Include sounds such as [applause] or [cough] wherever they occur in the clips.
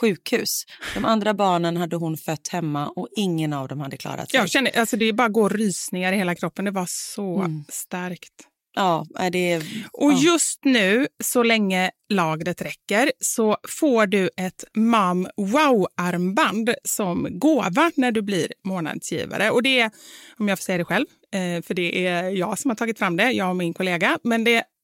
sjukhus. De andra barnen hade hon fött hemma och ingen av dem hade klarat sig. Jag känner, alltså det bara går rysningar i hela kroppen. Det var så Mm. starkt. Ja, det är... Och ja. just nu, så länge lagret räcker, så får du ett Mom Wow-armband som gåva när du blir månadsgivare. Och det är, om jag får säga det själv, eh, för det är jag som har tagit fram det, jag och min kollega, men det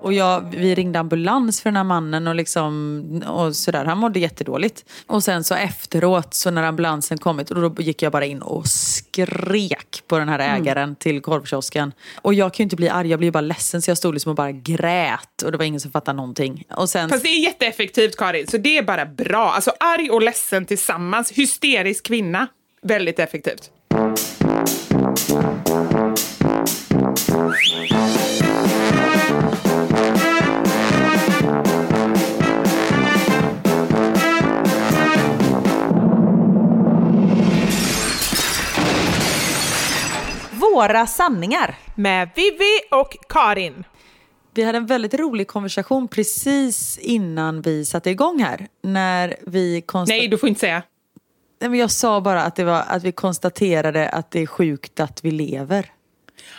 Och jag, vi ringde ambulans för den här mannen och, liksom, och sådär. Han mådde jättedåligt. Och sen så efteråt, så när ambulansen kommit, och då gick jag bara in och skrek på den här ägaren till korvkiosken. Och jag kan ju inte bli arg, jag blir bara ledsen så jag stod liksom och bara grät. Och det var ingen som fattade någonting. Och sen... Fast det är jätteeffektivt Karin, så det är bara bra. Alltså arg och ledsen tillsammans, hysterisk kvinna. Väldigt effektivt. Några sanningar. Med Vivi och Karin. Vi hade en väldigt rolig konversation precis innan vi satte igång här. När vi konstaterade... Nej, du får inte säga. Nej, men jag sa bara att, det var, att vi konstaterade att det är sjukt att vi lever.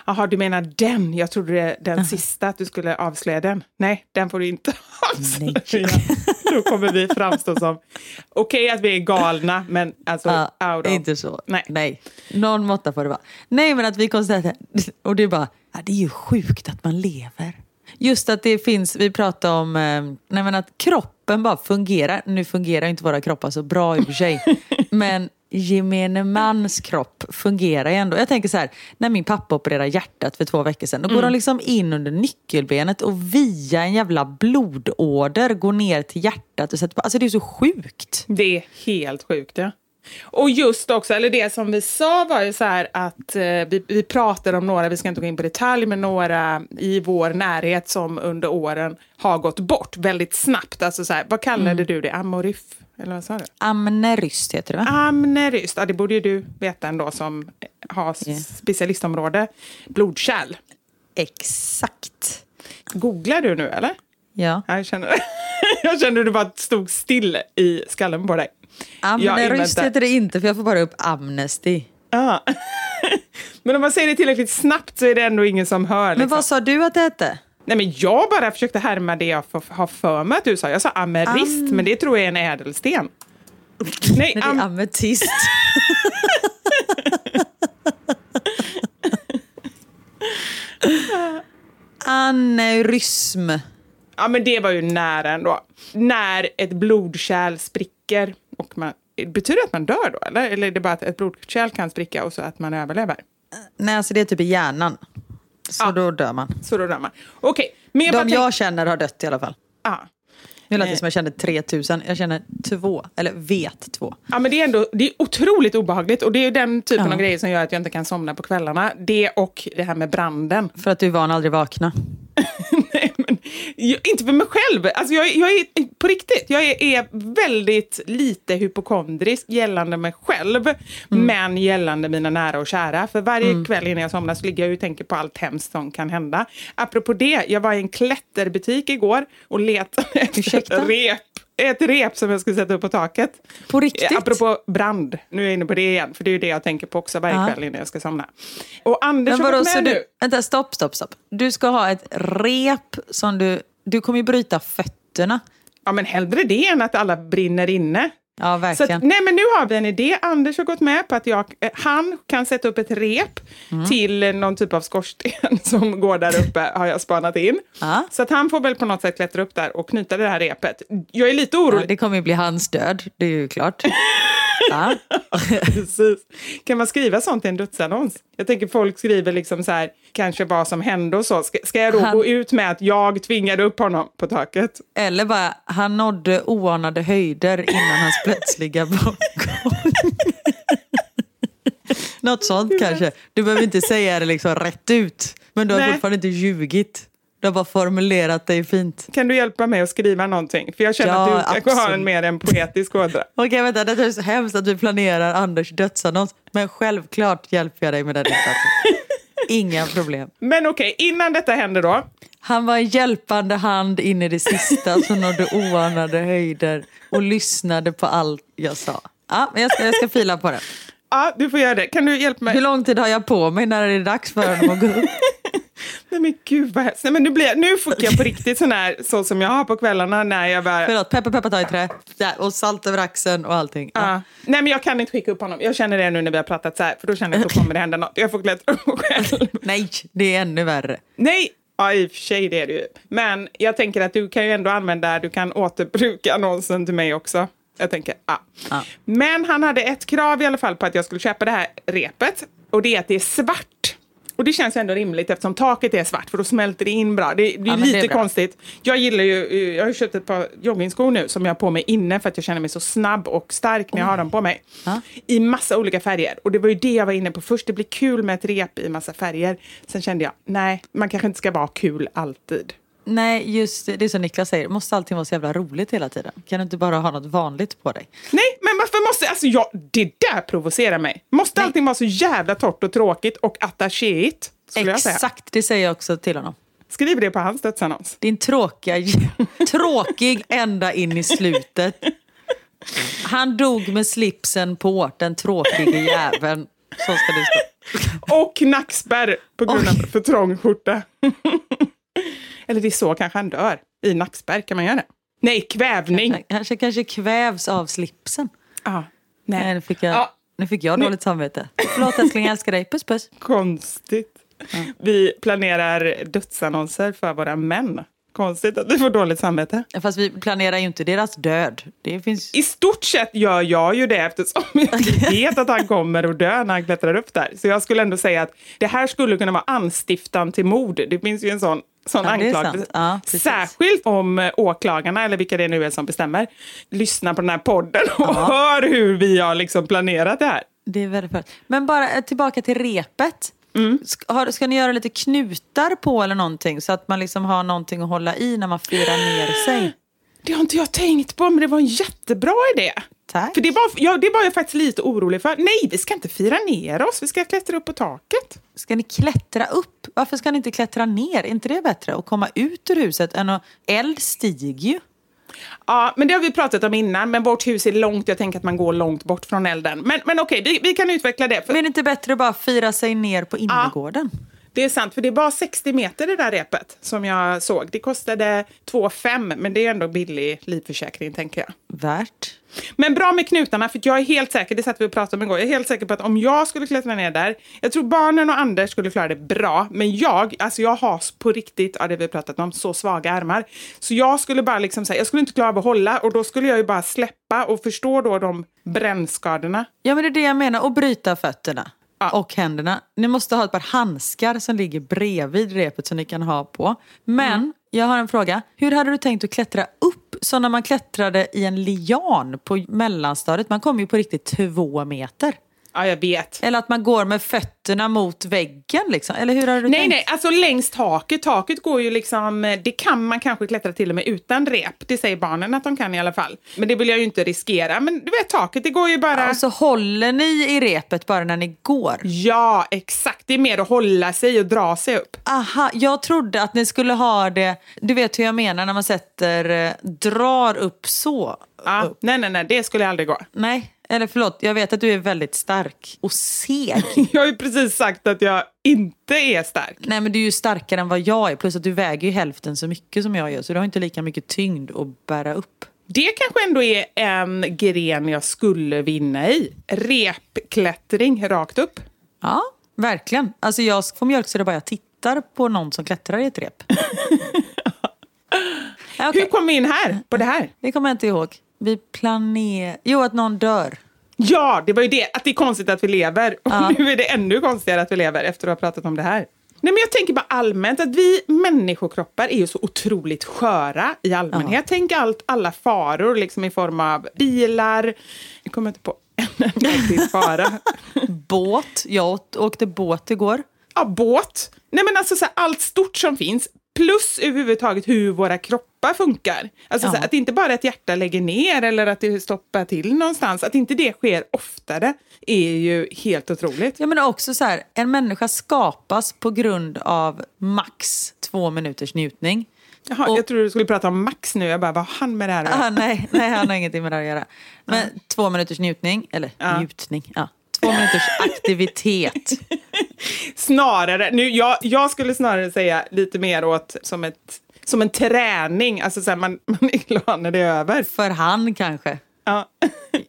Jaha, du menar den? Jag trodde det, den sista, att du skulle avslöja den. Nej, den får du inte [laughs] avslöja. [laughs] Då kommer vi framstå som... Okej att vi är galna, men alltså Ja, out of... inte så. Nej. Nej. Någon måtta får det vara. Nej, men att vi konstaterade... [laughs] Och det är bara, ja, det är ju sjukt att man lever. Just att det finns, vi pratar om, eh, nej men att kroppen bara fungerar. Nu fungerar inte våra kroppar så bra i och för sig. [laughs] men gemene mans kropp fungerar ju ändå. Jag tänker så här, när min pappa opererade hjärtat för två veckor sedan, då går de liksom in under nyckelbenet och via en jävla blodåder går ner till hjärtat och sätter på. Alltså det är så sjukt. Det är helt sjukt, ja. Och just också, eller det som vi sa var ju så här att eh, vi, vi pratade om några, vi ska inte gå in på detalj, men några i vår närhet som under åren har gått bort väldigt snabbt. Alltså så här, vad kallade du det? Amoryf? Eller vad sa du? Amneryst heter det va? Amneryst, ja det borde ju du veta ändå som har Ja. specialistområde. Blodkärl. Exakt. Googlar du nu eller? Ja. Ja, Jag känner, [laughs] jag kände det bara stod still i skallen på dig. Amneryst heter det inte för jag får bara upp Amnesty. Ja. [laughs] Men om man säger det tillräckligt snabbt så är det ändå ingen som hör. Men Liksom. vad sa du att det hette? Nej, men jag bara försökte härma det jag har för mig att du sa. Jag sa amerist, men det tror jag är en ädelsten. [laughs] Nej, Nej, det är am- ametist. [laughs] Aneurysm. ja, men det var ju nära ändå. När ett blodkärl spricker. Och man, betyder det att man dör då? Eller, eller är det bara att ett blodkärl kan spricka och så att man överlever? Nej, alltså det är typ i hjärnan. Så Ja. då dör man. Så då dör man. Okej, bara De jag känner har dött i alla fall. Ja. Nu lät det som jag kände 3000. Jag känner två, eller vet två. Ja, men det är ändå det är otroligt obehagligt och det är den typen Ja. av grejer som gör att jag inte kan somna på kvällarna. Det och det här med branden. För att du är van att aldrig vakna. [laughs] Nej, jag, inte för mig själv. Alltså, jag, jag är på riktigt. Jag är, är väldigt lite hypokondrisk gällande mig själv, men gällande mina nära och kära. För varje kväll innan jag somnar så ligger jag och tänker på allt hemskt som kan hända. Apropå det, jag var i en klätterbutik igår och letade efter rep. Ett rep som jag skulle sätta upp på taket. På riktigt? Eh, Apropå brand, nu är jag inne på det igen, för det är ju det jag tänker på också varje Ja. kväll innan jag ska somna. Och Anders Men har vadå, varit så med nu. du, vänta, stopp, stopp, stopp. Du ska ha ett rep som du... Du kommer ju bryta fötterna. Ja, men hellre det än att alla brinner inne. Ja, verkligen. att, nej, men nu har vi en idé. Anders har gått med på att jag, eh, han kan sätta upp ett rep Mm. till någon typ av skorsten [laughs] som går där uppe, har jag spanat in. Ja. Så att han får väl på något sätt klättra upp där och knyta det här repet. Jag är lite Ja, orolig. det kommer ju bli hans död, det är ju klart. [laughs] Ja. [laughs] Precis. Kan man skriva sånt i en dödsannons? Jag tänker folk skriver liksom så här, kanske vad som hände och så. Ska, ska jag då Han- gå ut med att jag tvingade upp honom på taket? Eller bara, han nådde oanade höjder innan hans [laughs] plötsliga bortgång. Något sånt kanske. Du behöver inte säga det liksom rätt ut. Men du har Nej. fortfarande inte ljugit. Du har bara formulerat dig fint. Kan du hjälpa mig att skriva någonting? För jag känner Ja, att du kanske har en mer en poetisk ådra. [laughs] Okej, vänta. Det är så hemskt att vi planerar Anders dödsannons. Men självklart hjälper jag dig med den insatsen. [laughs] Inga problem. Men okej, innan detta händer då. Han var en hjälpande hand in i det sista som nådde oanade höjder och lyssnade på allt jag sa. Ja, jag ska, jag ska fila på det. Ja, du får göra det. Kan du hjälpa mig? Hur lång tid har jag på mig när det är dags för honom att gå upp? [laughs] [laughs] Nej men gud vad hemskt. Nej, men nu, blir jag, nu fick jag på [laughs] riktigt sån här, så som jag har på kvällarna när jag bara... Förlåt, peppa peppa ta i trä. Och salt över axeln och allting. Ja. Ja. Nej men jag kan inte skicka upp honom. Jag känner det nu när vi har pratat så här, för då känner jag att då kommer det hända något. Jag får klättra upp själv. [laughs] Nej, det är ännu värre. Nej! Ja, i och för sig det är det ju. Men jag tänker att du kan ju ändå använda, du kan återbruka annonsen till mig också. Jag tänker, ja. Ja. Men han hade ett krav i alla fall på att jag skulle köpa det här repet. Och det är att det är svart. Och det känns ändå rimligt eftersom taket är svart för då smälter det in bra. Det, det är Ja, lite det är konstigt. Jag gillar ju, jag har köpt ett par joggingskor nu som jag har på mig inne för att jag känner mig så snabb och stark när jag har dem på mig. Ja. I massa olika färger. Och det var ju det jag var inne på först. Det blir kul med ett rep i massa färger. Sen kände jag, nej, man kanske inte ska vara kul alltid. Nej, just det. Det är som Niklas säger. Måste allting vara så jävla roligt hela tiden? Kan du inte bara ha något vanligt på dig? Nej, måste... Alltså jag, det där provocerar mig. Måste Nej. allting vara så jävla torrt och tråkigt och attachéigt? Exakt, det säger jag också till honom. Skriv det på hans dödsannons. Din tråkiga, [laughs] tråkig ända in i slutet. Han dog med slipsen på, den tråkige jäveln. Så ska det stå. Och nackspärr på grund av för trång skjorta. [laughs] Eller det är så kanske han dör. I nackspärr, kan man göra det? Nej, kvävning. Han kanske, kanske kvävs av slipsen. Ah, Nej, nej, nu, fick jag, Ja. nu fick jag Nu- dåligt samvete. Förlåt älskling, jag älskar dig. Puss puss. konstigt. Vi planerar dödsannonser för våra män. Konstigt att vi får dåligt samvete. Fast vi planerar ju inte deras död. Det finns... I stort sett gör jag ju det eftersom jag [laughs] vet att han kommer att dö när han klättrar upp där. Så jag skulle ändå säga att det här skulle kunna vara anstiftan till mord. Det finns ju en sån, sån Ja, anklagelse. Ja. Särskilt om eh, åklagarna, eller vilka det nu är som bestämmer, lyssnar på den här podden och hör hur vi har liksom planerat det här. Det är väldigt skönt. Men bara eh, tillbaka till repet. Mm. Ska, ska ni göra lite knutar på eller någonting så att man liksom har någonting att hålla i när man firar ner sig? Det har inte jag tänkt på, men det var en jättebra idé. Tack. För det var, ja, det var jag faktiskt lite orolig för. Nej, vi ska inte fira ner oss, vi ska klättra upp på taket. Ska ni klättra upp? Varför ska ni inte klättra ner? Är inte det bättre att komma ut ur huset än att... Eld stiger ju. Ja, men det har vi pratat om innan, men vårt hus är långt. Jag tänker att man går långt bort från elden. Men, men okej, vi, vi kan utveckla det. För Men är det inte bättre att bara fira sig ner på innergården? Det är sant, för det är bara 60 meter det där repet som jag såg. Det kostade 2 5 men det är ändå billig livförsäkring, tänker jag. Värt. Men bra med knutarna, för jag är helt säker, det satt vi och pratade om igår, jag är helt säker på att om jag skulle klättra ner där, jag tror barnen och Anders skulle klara det bra, men jag, alltså jag har på riktigt, ja det vi har pratat om, så svaga armar. Så jag skulle bara liksom säga, jag skulle inte klara av att hålla och då skulle jag ju bara släppa och förstå då de brännskadorna. Ja men det är det jag menar, och bryta fötterna. Ja. Och händerna. Ni måste ha ett par handskar som ligger bredvid repet som ni kan ha på. Men Mm. jag har en fråga. Hur hade du tänkt att klättra upp? Så när man klättrade i en lian på mellanstadiet, man kom ju på riktigt två meter. Ja, jag vet. Eller att man går med fötterna mot väggen liksom. Eller hur hade du Nej, tänkt? nej, alltså längs taket. Taket går ju liksom, det kan man kanske klättra till och med utan rep. Det säger barnen att de kan i alla fall. Men det vill jag ju inte riskera. Men du vet taket, det går ju bara... Och så håller ni i repet bara när ni går. Ja, exakt. Det är mer att hålla sig och dra sig upp. Aha, jag trodde att ni skulle ha det, du vet hur jag menar när man sätter, eh, drar upp så. Ja, nej, nej, nej, det skulle aldrig gå. Nej, eller förlåt, jag vet att du är väldigt stark och seg. [laughs] Jag har ju precis sagt att jag inte är stark. Nej men du är ju starkare än vad jag är, plus att du väger ju hälften så mycket som jag gör, så du har inte lika mycket tyngd att bära upp. Det kanske ändå är en gren jag skulle vinna i. Repklättring rakt upp. Ja, verkligen. Alltså jag får mjölksyra bara jag tittar på någon som klättrar i ett rep. [laughs] okej. Hur kom vi in här, på det här? Det kommer jag inte ihåg. Vi planerar... Jo, att någon dör. Ja, det var ju det. Att det är konstigt att vi lever. Och Ja. nu är det ännu konstigare att vi lever efter att ha pratat om det här. Nej, men jag tänker bara allmänt att vi människokroppar är ju så otroligt sköra i allmänhet. Tänk allt, alla faror liksom i form av bilar. Jag kommer inte på en enda fara. [laughs] Båt. Jag åkte båt igår. ja, båt. Nej, men alltså så här, allt stort som finns. Plus överhuvudtaget hur våra kroppar funkar. Alltså Ja. här, att inte bara ett hjärta lägger ner eller att det stoppar till någonstans. Att inte det sker oftare är ju helt otroligt. Ja, men också så här, en människa skapas på grund av max två minuters njutning. Jaha, Och- jag tror du skulle prata om Max nu. Jag bara, vad har han med det här att göra? Ah, nej, [laughs] nej, han har ingenting med det att göra. Men två minuters njutning, eller Ja. njutning, ja. Två minuters aktivitet. [laughs] Snarare, nu, jag, jag skulle snarare säga lite mer åt som, ett, som en träning. Alltså så här, man, [laughs] man är glad när det är över. För han kanske. Ja.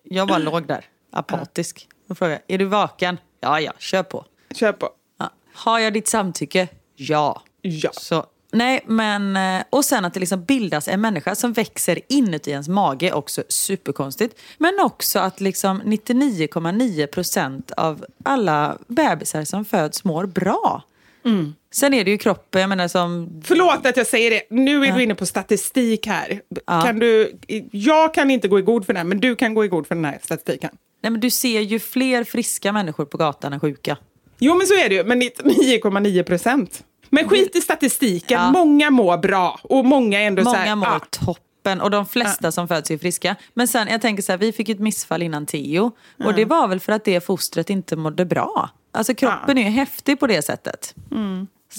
Jag bara låg där, apatisk. Och frågade, är du vaken? Ja, ja, kör på. Kör på. Ja. Har jag ditt samtycke? Ja. Ja. Så, nej, men, eh, och sen att det liksom bildas en människa som växer inuti ens mage, också superkonstigt. Men också att liksom 99,9 procent av alla bebisar som föds mår bra. Sen är det ju kroppen, jag menar som... Förlåt att jag säger det. Nu är du inne på statistik här. Ja. Kan du, jag kan inte gå i god för den här, men du kan gå i god för den här statistiken. Nej, men du ser ju fler friska människor på gatan än sjuka. Jo, men så är det ju. Men 99,9 procent. Men skit i statistiken. Ja. Många mår bra. Och många ändå så Många här... mår ah, toppen. och de flesta som föds är friska. Men sen, jag tänker så här, vi fick ett missfall innan Theo. Och det var väl för att det fostret inte mådde bra. Alltså kroppen är ju häftig på det sättet.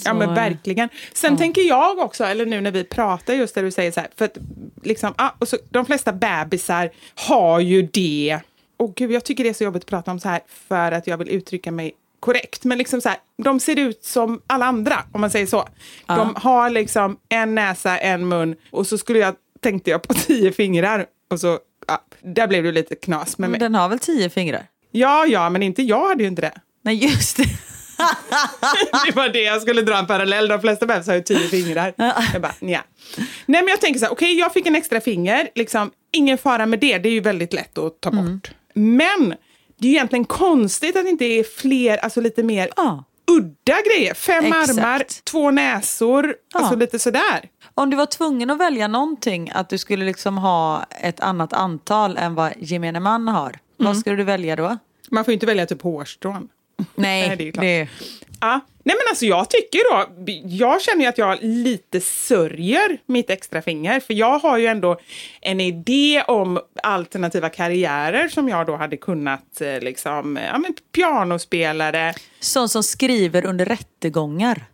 Ja men Så- verkligen. Sen tänker jag också, eller nu när vi pratar just där du säger så här, för att liksom, ah, och så, de flesta bebisar har ju det. Och gud, jag tycker det är så jobbigt att prata om så här för att jag vill uttrycka mig korrekt. Men liksom så här, de ser ut som alla andra, om man säger så. De har liksom en näsa, en mun och så skulle jag, tänkte jag på [laughs] tio fingrar. Och så, ja, där blev det lite knas med mig. Den har väl tio fingrar? Ja, ja, men inte jag hade ju inte det. Nej just det. Det var det jag skulle dra en parallell. De flesta bebisar har ju tio fingrar. Jag bara, nja. Nej, men jag tänker så här, okej, jag fick en extra finger. Liksom, ingen fara med det. Det är ju väldigt lätt att ta bort. Men det är ju egentligen konstigt att det inte är fler, alltså lite mer Ja. udda grejer. Fem Exakt. armar, två näsor, alltså lite sådär. Om du var tvungen att välja någonting, att du skulle liksom ha ett annat antal än vad gemene man har. Vad skulle du välja då? Man får ju inte välja typ hårstrån. [laughs] Nej, det är ju klart. det, Ja. Nej men alltså jag tycker då, jag känner ju att jag lite sörjer mitt extra finger för jag har ju ändå en idé om alternativa karriärer som jag då hade kunnat eh, liksom, ja men pianospelare, sån som skriver under rättegångar.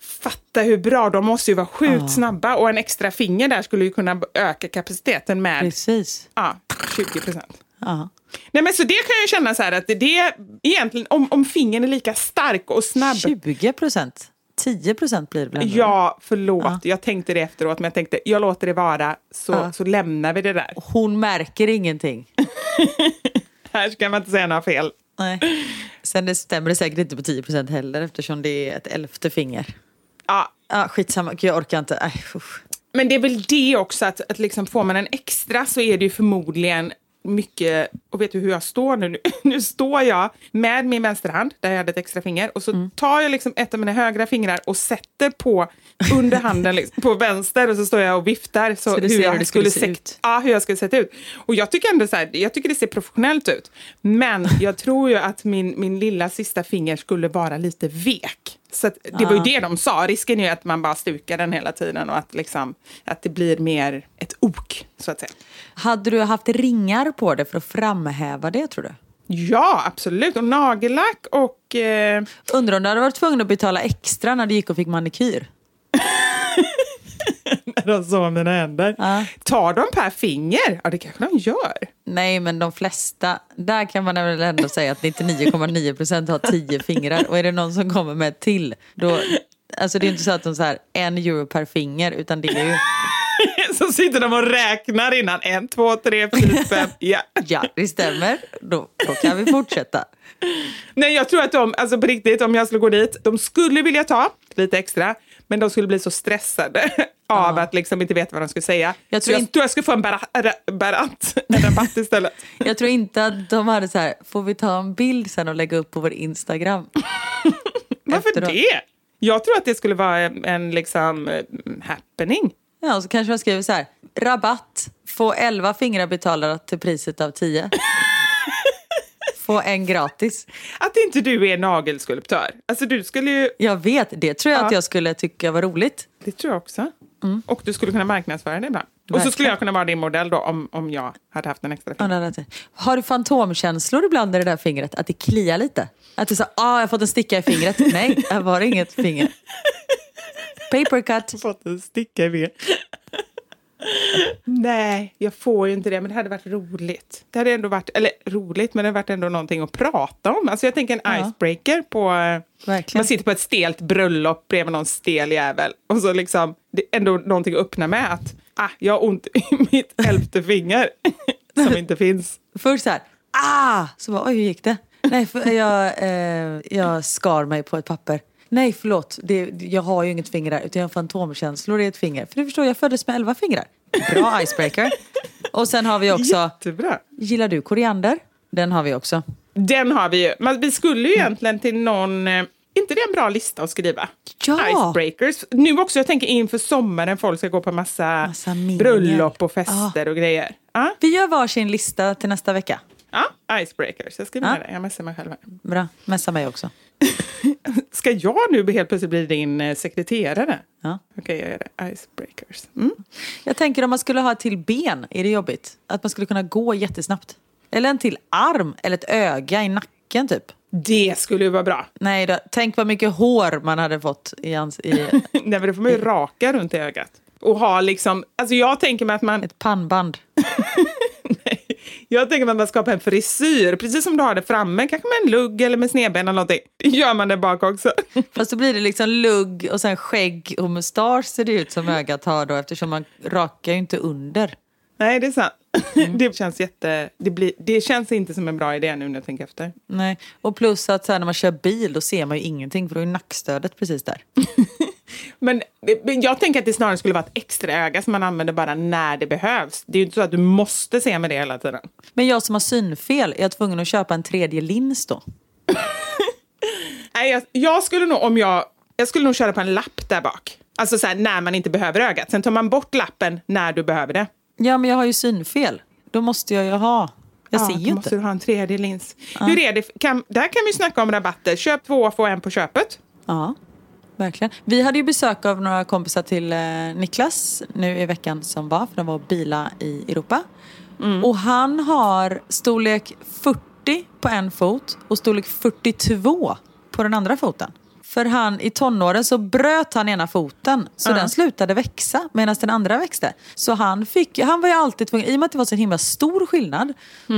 fatta hur bra, de måste ju vara sjukt snabba och en extra finger där skulle ju kunna öka kapaciteten med Precis. ja, 20 procent. Ja. Nej men så det kan jag känna så här att det, det egentligen, om, om fingern är lika stark och snabb 20 procent. 10 procent blir det väl ändå? Ja, förlåt. Jag tänkte det efteråt, men jag tänkte jag låter det vara så, Ja. så lämnar vi det där. Hon märker ingenting. [laughs] Här ska man inte säga några fel. Nej. Sen det stämmer det säkert inte på 10 procent heller eftersom det är ett elfte finger. Ja, Ja, skitsamma, jag orkar inte. Aj, men det är väl det också, att, att liksom får man en extra så är det ju förmodligen mycket, och vet du hur jag står nu? Nu, [laughs] nu står jag med min vänsterhand, där jag hade ett extra finger, och så Mm. tar jag liksom ett av mina högra fingrar och sätter på under handen liksom, på vänster och så står jag och viftar så, Så du hur, ser jag hur det skulle se ut. Ja, hur jag skulle sett ut. Och jag tycker ändå så här, jag tycker det ser professionellt ut. Men jag tror ju att min, min lilla sista finger skulle vara lite vek. Så det var ju det de sa. Risken är ju att man bara stukar den hela tiden och att, liksom, att det blir mer ett ok, så att säga. Hade du haft ringar på det för att framhäva det tror du? Ja, absolut. Och nagellack och... Eh, Undrar om du hade varit tvungen att betala extra när du gick och fick manikyr? [laughs] de så mina händer. Ja. Tar de per finger? Ja, det kanske de gör. Nej, men de flesta, där kan man väl ändå säga att 99,9 procent har tio fingrar. Och är det någon som kommer med ett till, då... Alltså det är inte så att de så här, en euro per finger, utan det är ju... [laughs] Så sitter de och räknar innan. En, två, tre, fyra, fem. [laughs] Ja. Ja, det stämmer. Då, då kan vi fortsätta. Nej, jag tror att de, alltså på riktigt, om jag skulle gå dit, de skulle vilja ta lite extra, men de skulle bli så stressade av att liksom inte veta vad de skulle säga. Jag tror jag inte- jag skulle få en bara- ra- baratt, en rabatt istället. [laughs] Jag tror inte att de hade så här, får vi ta en bild sen och lägga upp på vår Instagram? [laughs] Varför Efteråt. det? Jag tror att det skulle vara en, en liksom eh, happening. Ja, och så kanske man skriver så här, rabatt, få 11 fingrar betalda till priset av 10. [laughs] Få en gratis. Att inte du är nagelskulptör. Alltså du skulle ju, Jag vet, det tror jag att Ja. jag skulle tycka var roligt. det tror jag också. Och du skulle kunna marknadsföra det ibland. Och så Verkligen. skulle jag kunna vara din modell då om, om jag hade haft en extra Ja, finger. inte. Har du fantomkänslor ibland i det där fingret? Att det kliar lite? Att du säger, ah, jag har fått en sticka i fingret. [laughs] Nej, här var det inget finger. Paper cut. fått en sticka i ved. Nej, jag får ju inte det, men det hade varit roligt. Det hade ändå varit, eller roligt, men det hade varit ändå någonting att prata om. Alltså jag tänker en Ja. icebreaker på... eh, Verkligen. Man sitter på ett stelt bröllop bredvid någon stel jävel och så liksom, det är ändå någonting att öppna med att ah, jag har ont i [laughs] mitt elfte finger [laughs] som inte finns. Först så här, ah! Så bara, oj hur gick det? Nej, jag, eh, jag skar mig på ett papper. Nej, förlåt. Det, jag har ju inget finger där, utan jag har fantomkänslor i ett finger. För du förstår, jag föddes med elva fingrar. Bra [laughs] icebreaker. Och sen har vi också, Jättebra. gillar du koriander? Den har vi också. Den har vi ju. Men vi skulle ju egentligen till någon... Eh, inte det en bra lista att skriva? Ja. Icebreakers. Nu också, jag tänker inför sommaren, folk ska gå på massa, Massa bröllop och fester och grejer. Ja, Vi gör varsin lista till nästa vecka. ja icebreakers. Jag skriver Ja. ner det, jag messar mig själv här. Bra, messa mig också. [laughs] Ska jag nu helt plötsligt bli din eh, sekreterare? Ja. Okej, jag gör det. Icebreakers. Mm. Jag tänker om man skulle ha ett till ben, är det jobbigt? Att man skulle kunna gå jättesnabbt. Eller en till arm, eller ett öga i nacken typ. Det skulle ju vara bra. Nej då, tänk vad mycket hår man hade fått i, hans, i [laughs] Nej, men då får man ju raka runt i ögat. Och ha liksom, alltså jag tänker mig att man, ett pannband. [laughs] jag tänker att man skapar en frisyr, precis som du har det framme, kanske med en lugg eller med snedben eller någonting. Gör man det bak också. [laughs] Fast då blir det liksom lugg och sen skägg och mustasch ser det ut som ögat har då eftersom man rakar ju inte under. Nej, det är sant. Det känns jätte, det, blir, det känns inte som en bra idé nu när jag tänker efter. Nej, och plus att så här, när man kör bil då ser man ju ingenting för då är ju nackstödet precis där. [laughs] Men jag tänker att det snarare skulle vara ett extra öga som man använder bara när det behövs. Det är ju inte så att du måste se med det hela tiden. Men jag som har synfel, är jag tvungen att köpa en tredje lins då? [laughs] Nej, jag, jag skulle nog, om jag, jag skulle nog köra på en lapp där bak. Alltså så här, när man inte behöver ögat. Sen tar man bort lappen när du behöver det. Ja, men jag har ju synfel. Då måste jag ju ha. Jag ser då ju måste inte. du ha en tredje lins. Hur är det? Kan, där kan vi snacka om rabatter. Köp två, få en på köpet. Ja, verkligen. Vi hade ju besök av några kompisar till eh, Niklas nu i veckan som var, för de var och bila i Europa. Och han har storlek 40 på en fot och storlek 42 på den andra foten. För han i tonåren så bröt han ena foten så den slutade växa medan den andra växte. Så han, fick, han var ju alltid tvungen, i och med att det var så himla stor skillnad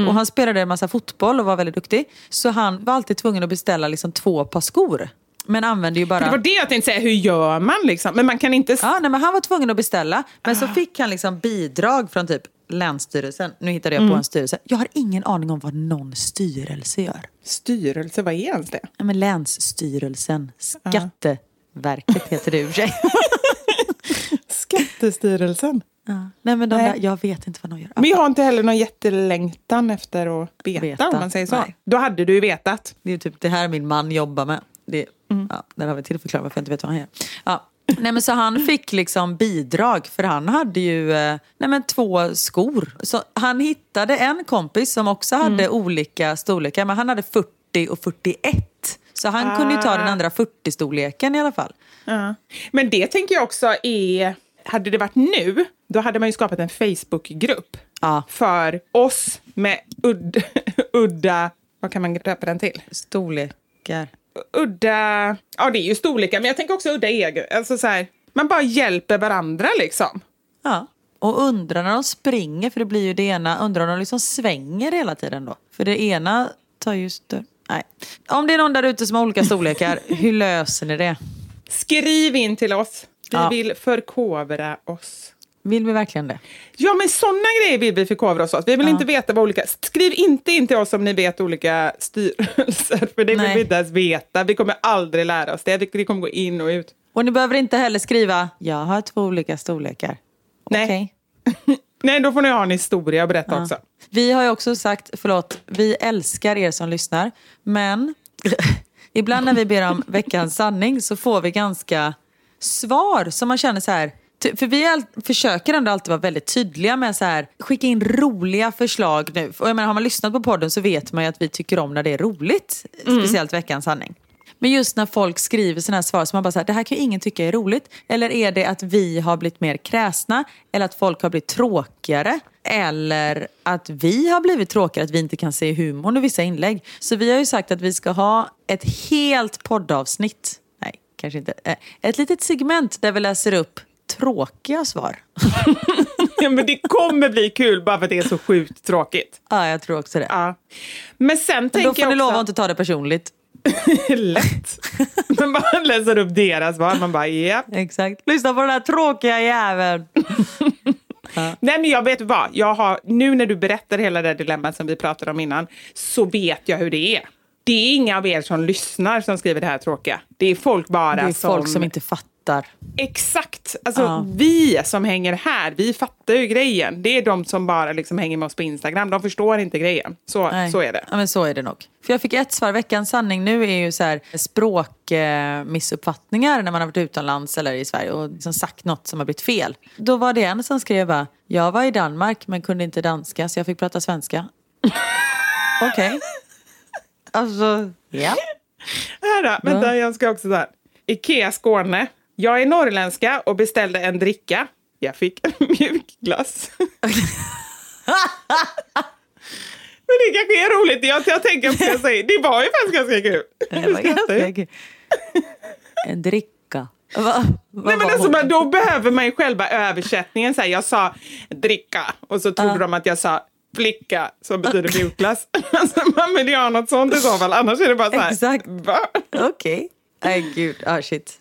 och han spelade en massa fotboll och var väldigt duktig. Så han var alltid tvungen att beställa liksom två par skor. Men använde ju bara... Det var det jag tänkte säga. Hur gör man liksom? Men man kan inte... Ja, nej, men han var tvungen att beställa. Men så fick han liksom bidrag från typ Länsstyrelsen. Nu hittade jag på en styrelse. Jag har ingen aning om vad någon styrelse gör. Styrelse, vad är ens det? Nej, men Länsstyrelsen. Skatteverket heter det i och för sig. [laughs] Skattestyrelsen. Ja. Nej, men de Nej. Där, jag vet inte vad de gör. Men jag har inte heller någon jättelängtan efter att veta, Veta, om man säger så. nej. Då hade du ju vetat. Det är typ det här min man jobbar med. Det, ja, där har vi till förklaring varför jag inte vet vad han gör. Ja. [laughs] Nej, men så han fick liksom bidrag för han hade ju eh, nej, men två skor. Så han hittade en kompis som också hade olika storlekar men han hade 40 och 41. Så han kunde ju ta den andra 40-storleken i alla fall. Ja. Men det tänker jag också är... Hade det varit nu, då hade man ju skapat en Facebookgrupp Ja. för oss med udd, [laughs] udda... Vad kan man döpa den till? Storlekar. Udda... Ja, det är ju storlekar, men jag tänker också udda egen. Alltså så här, man bara hjälper varandra liksom. Ja. Och undrar när de springer, för det blir ju det ena, undrar om de liksom svänger hela tiden då. För det ena tar ju större... Nej. Om det är någon där ute som har olika storlekar, [laughs] hur löser ni det? Skriv in till oss. Vi Ja. vill förkovra oss. Vill vi verkligen det? Ja, men sådana grejer vill vi förkovra oss åt. Vi vill inte veta vad olika... Skriv inte in till oss om ni vet olika styrelser, för det vill Nej. vi inte ens veta. Vi kommer aldrig lära oss det. Vi- kommer gå in och ut. Och ni behöver inte heller skriva, jag har två olika storlekar. Nej. Okej. [laughs] Nej, då får ni ha en historia att berätta också. Vi har ju också sagt, förlåt, vi älskar er som lyssnar. Men [laughs] ibland när vi ber om veckans sanning så får vi ganska svar som man känner så här. För vi all, försöker ändå alltid vara väldigt tydliga med så här, skicka in roliga förslag nu. Och jag menar, har man lyssnat på podden så vet man ju att vi tycker om när det är roligt. Speciellt veckans sanning. Men just när folk skriver sådana här svar så man bara så här, det här kan ju ingen tycka är roligt. Eller är det att vi har blivit mer kräsna? Eller att folk har blivit tråkigare? Eller att vi har blivit tråkigare, att vi inte kan se humorn i vissa inlägg. Så vi har ju sagt att vi ska ha ett helt poddavsnitt. Nej, kanske inte. Eh, Ett litet segment där vi läser upp tråkiga svar. [laughs] Ja, men det kommer bli kul bara för att det är så sjukt tråkigt. Ja, jag tror också det. Ja. Men sen Men tänker då får jag ni också... lova att inte ta det personligt. [laughs] Lätt. Man bara läser upp deras svar. Man bara, ja. Exakt. Lyssna på den här tråkiga jäveln. [laughs] Nej, men jag vet vad. Jag har, nu när du berättar hela det dilemmat som vi pratade om innan, så vet jag hur det är. Det är inga av er som lyssnar som skriver det här tråkiga. Det är folk bara Det är som... folk som inte fattar. Exakt! Alltså, Ja. vi som hänger här, vi fattar ju grejen. Det är de som bara liksom hänger med oss på Instagram. De förstår inte grejen. Så, Nej. så är det. Ja, men så är det nog. För jag fick ett svar, veckans sanning nu är ju så här språkmissuppfattningar eh, missuppfattningar när man har varit utomlands eller i Sverige och liksom sagt något som har blivit fel. Då var det en som skrev bara, jag var i Danmark men kunde inte danska så jag fick prata svenska. [laughs] Okej. Alltså, ja. här då. Vänta, jag ska också så här. Ikea Skåne. Jag är norrländska och beställde en dricka. Jag fick [laughs] mjukglass. [laughs] Men det kanske är roligt. Jag, jag tänker att jag säger, det var ju faktiskt ganska kul. Det var ganska kul. En dricka. Va, va, Nej, men alltså, då behöver man ju själva översättningen. Så här, jag sa dricka och så trodde de att jag sa flicka som betyder mjukglass. [laughs] alltså, man vill ju ha något sånt i så fall. Annars är det bara så här. Exakt. Okej. Nej gud, ah shit.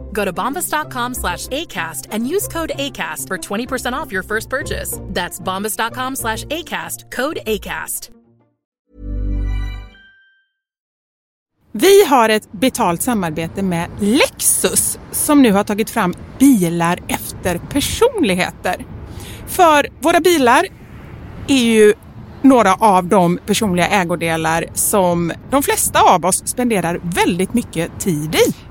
Go to bombas.com slash ACAST and use code ACAST for 20% off your first purchase. That's bombas.com slash ACAST, code ACAST. Vi har ett betalt samarbete med Lexus som nu har tagit fram bilar efter personligheter. För våra bilar är ju några av de personliga ägodelar som de flesta av oss spenderar väldigt mycket tid i.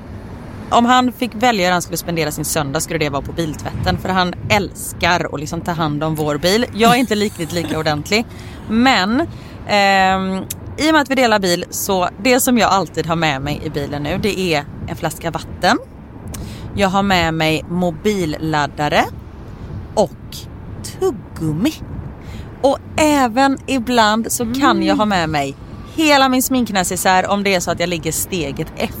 om han fick välja hur han skulle spendera sin söndag skulle det vara på biltvätten för han älskar att liksom ta hand om vår bil. Jag är inte riktigt lika ordentlig men ehm, i och med att vi delar bil så det som jag alltid har med mig i bilen nu det är en flaska vatten. Jag har med mig mobilladdare och tuggummi. Och även ibland så kan jag ha med mig hela min sminknecessär om det är så att jag ligger steget efter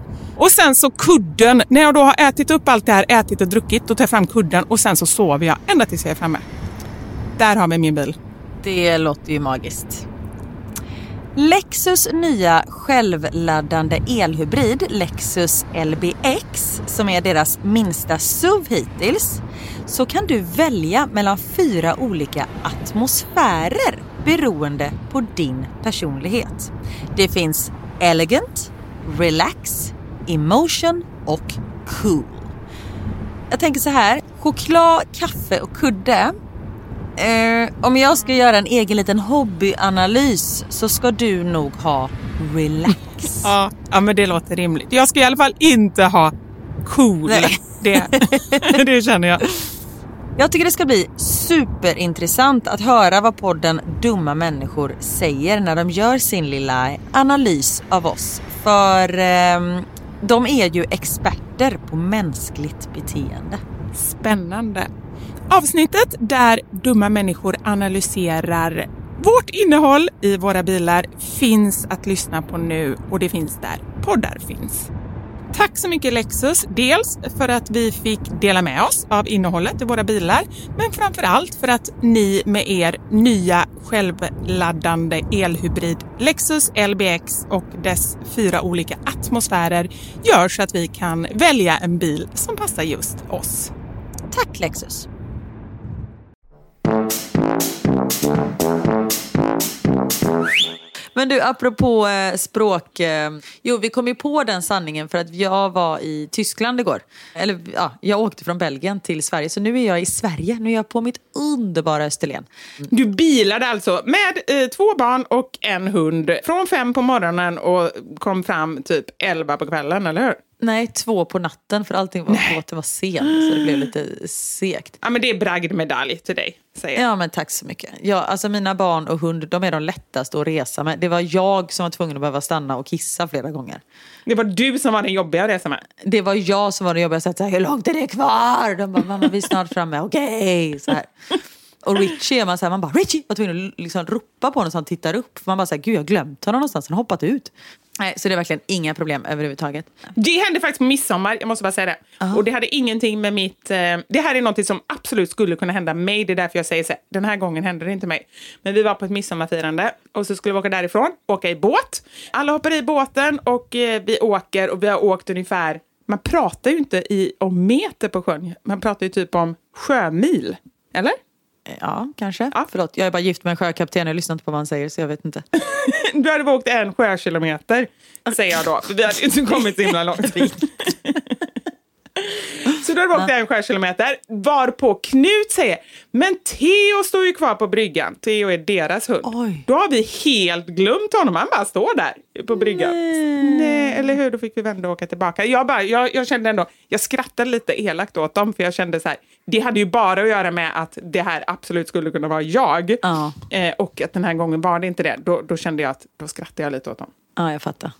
Och sen så kudden. När jag då har ätit upp allt det här, ätit och druckit, då tar jag fram kudden och sen så sover jag ända tills jag är framme. Där har vi min bil. Det låter ju magiskt. Lexus nya självladdande elhybrid Lexus LBX som är deras minsta SUV hittills så kan du välja mellan fyra olika atmosfärer beroende på din personlighet. Det finns elegant, relax, emotion och cool. Jag tänker så här, choklad, kaffe och kudde Eh, om jag ska göra en egen liten hobbyanalys så ska du nog ha relax. [laughs] Ja, ja men det låter rimligt. Jag ska i alla fall inte ha cool. Nej. Det, [laughs] det känner jag. Jag tycker det ska bli superintressant att höra vad podden Dumma människor säger när de gör sin lilla analys av oss. För ehm, de är ju experter på mänskligt beteende. Spännande. Avsnittet där dumma människor analyserar vårt innehåll i våra bilar finns att lyssna på nu och det finns där poddar finns. Tack så mycket Lexus, dels för att vi fick dela med oss av innehållet i våra bilar, men framför allt för att ni med er nya självladdande elhybrid Lexus LBX och dess fyra olika atmosfärer gör så att vi kan välja en bil som passar just oss. Tack Lexus! Men du, apropå eh, språk. Eh, jo, vi kom ju på den sanningen för att jag var i Tyskland igår. Eller ja, jag åkte från Belgien till Sverige. Så nu är jag i Sverige. Nu är jag på mitt underbara Österlen. Mm. Du bilade alltså med eh, två barn och en hund från fem på morgonen och kom fram typ elva på kvällen, eller hur? Nej, två på natten för allting var, båten var sen. Så det blev lite segt. Ja, men det är bragdmedalj till dig, säger jag. Ja men tack så mycket. Ja, alltså mina barn och hund de är de lättaste att resa med. Det var jag som var tvungen att behöva stanna och kissa flera gånger. Det var du som var den jobbiga att resa med. Det var jag som var det jobbiga. Så att, hur långt är det kvar? De bara, mamma vi är snart framme. Okej, så här. Och Richie är man så här, man bara Richie! var tvungen att liksom ropa på honom så han tittar upp. Man bara såhär, gud jag har glömt honom någonstans, han har hoppat ut. Nej, så det är verkligen inga problem överhuvudtaget. Det hände faktiskt på midsommar, jag måste bara säga det. Och det hade ingenting med mitt... Eh, det här är något som absolut skulle kunna hända mig. Det är därför jag säger så här, den här gången hände det inte mig. Men vi var på ett midsommarfirande och så skulle vi åka därifrån, åka i båt. Alla hoppar i båten och eh, vi åker och vi har åkt ungefär... Man pratar ju inte i, om meter på sjön, man pratar ju typ om sjömil. Eller? Ja, kanske. Ja. Förlåt, jag är bara gift med en sjökapten. Jag lyssnar inte på vad han säger så jag vet inte. [laughs] Du hade åkt en sjökilometer, säger jag då. För vi hade ju inte kommit så himla långt. [laughs] [laughs] [laughs] Så då hade vi åkt en sjökilometer, varpå Knut säger men Theo står ju kvar på bryggan. Theo är deras hund. Oj. Då har vi helt glömt honom, han bara står där på bryggan. Nej. eller hur? Då fick vi vända och åka tillbaka. Jag, bara, jag, jag kände ändå, jag skrattade lite elakt åt dem för jag kände så här, det hade ju bara att göra med att det här absolut skulle kunna vara jag. Ja. Eh, och att den här gången var det inte det. Då, då kände jag att, då skrattade jag lite åt dem. Ja, jag fattar.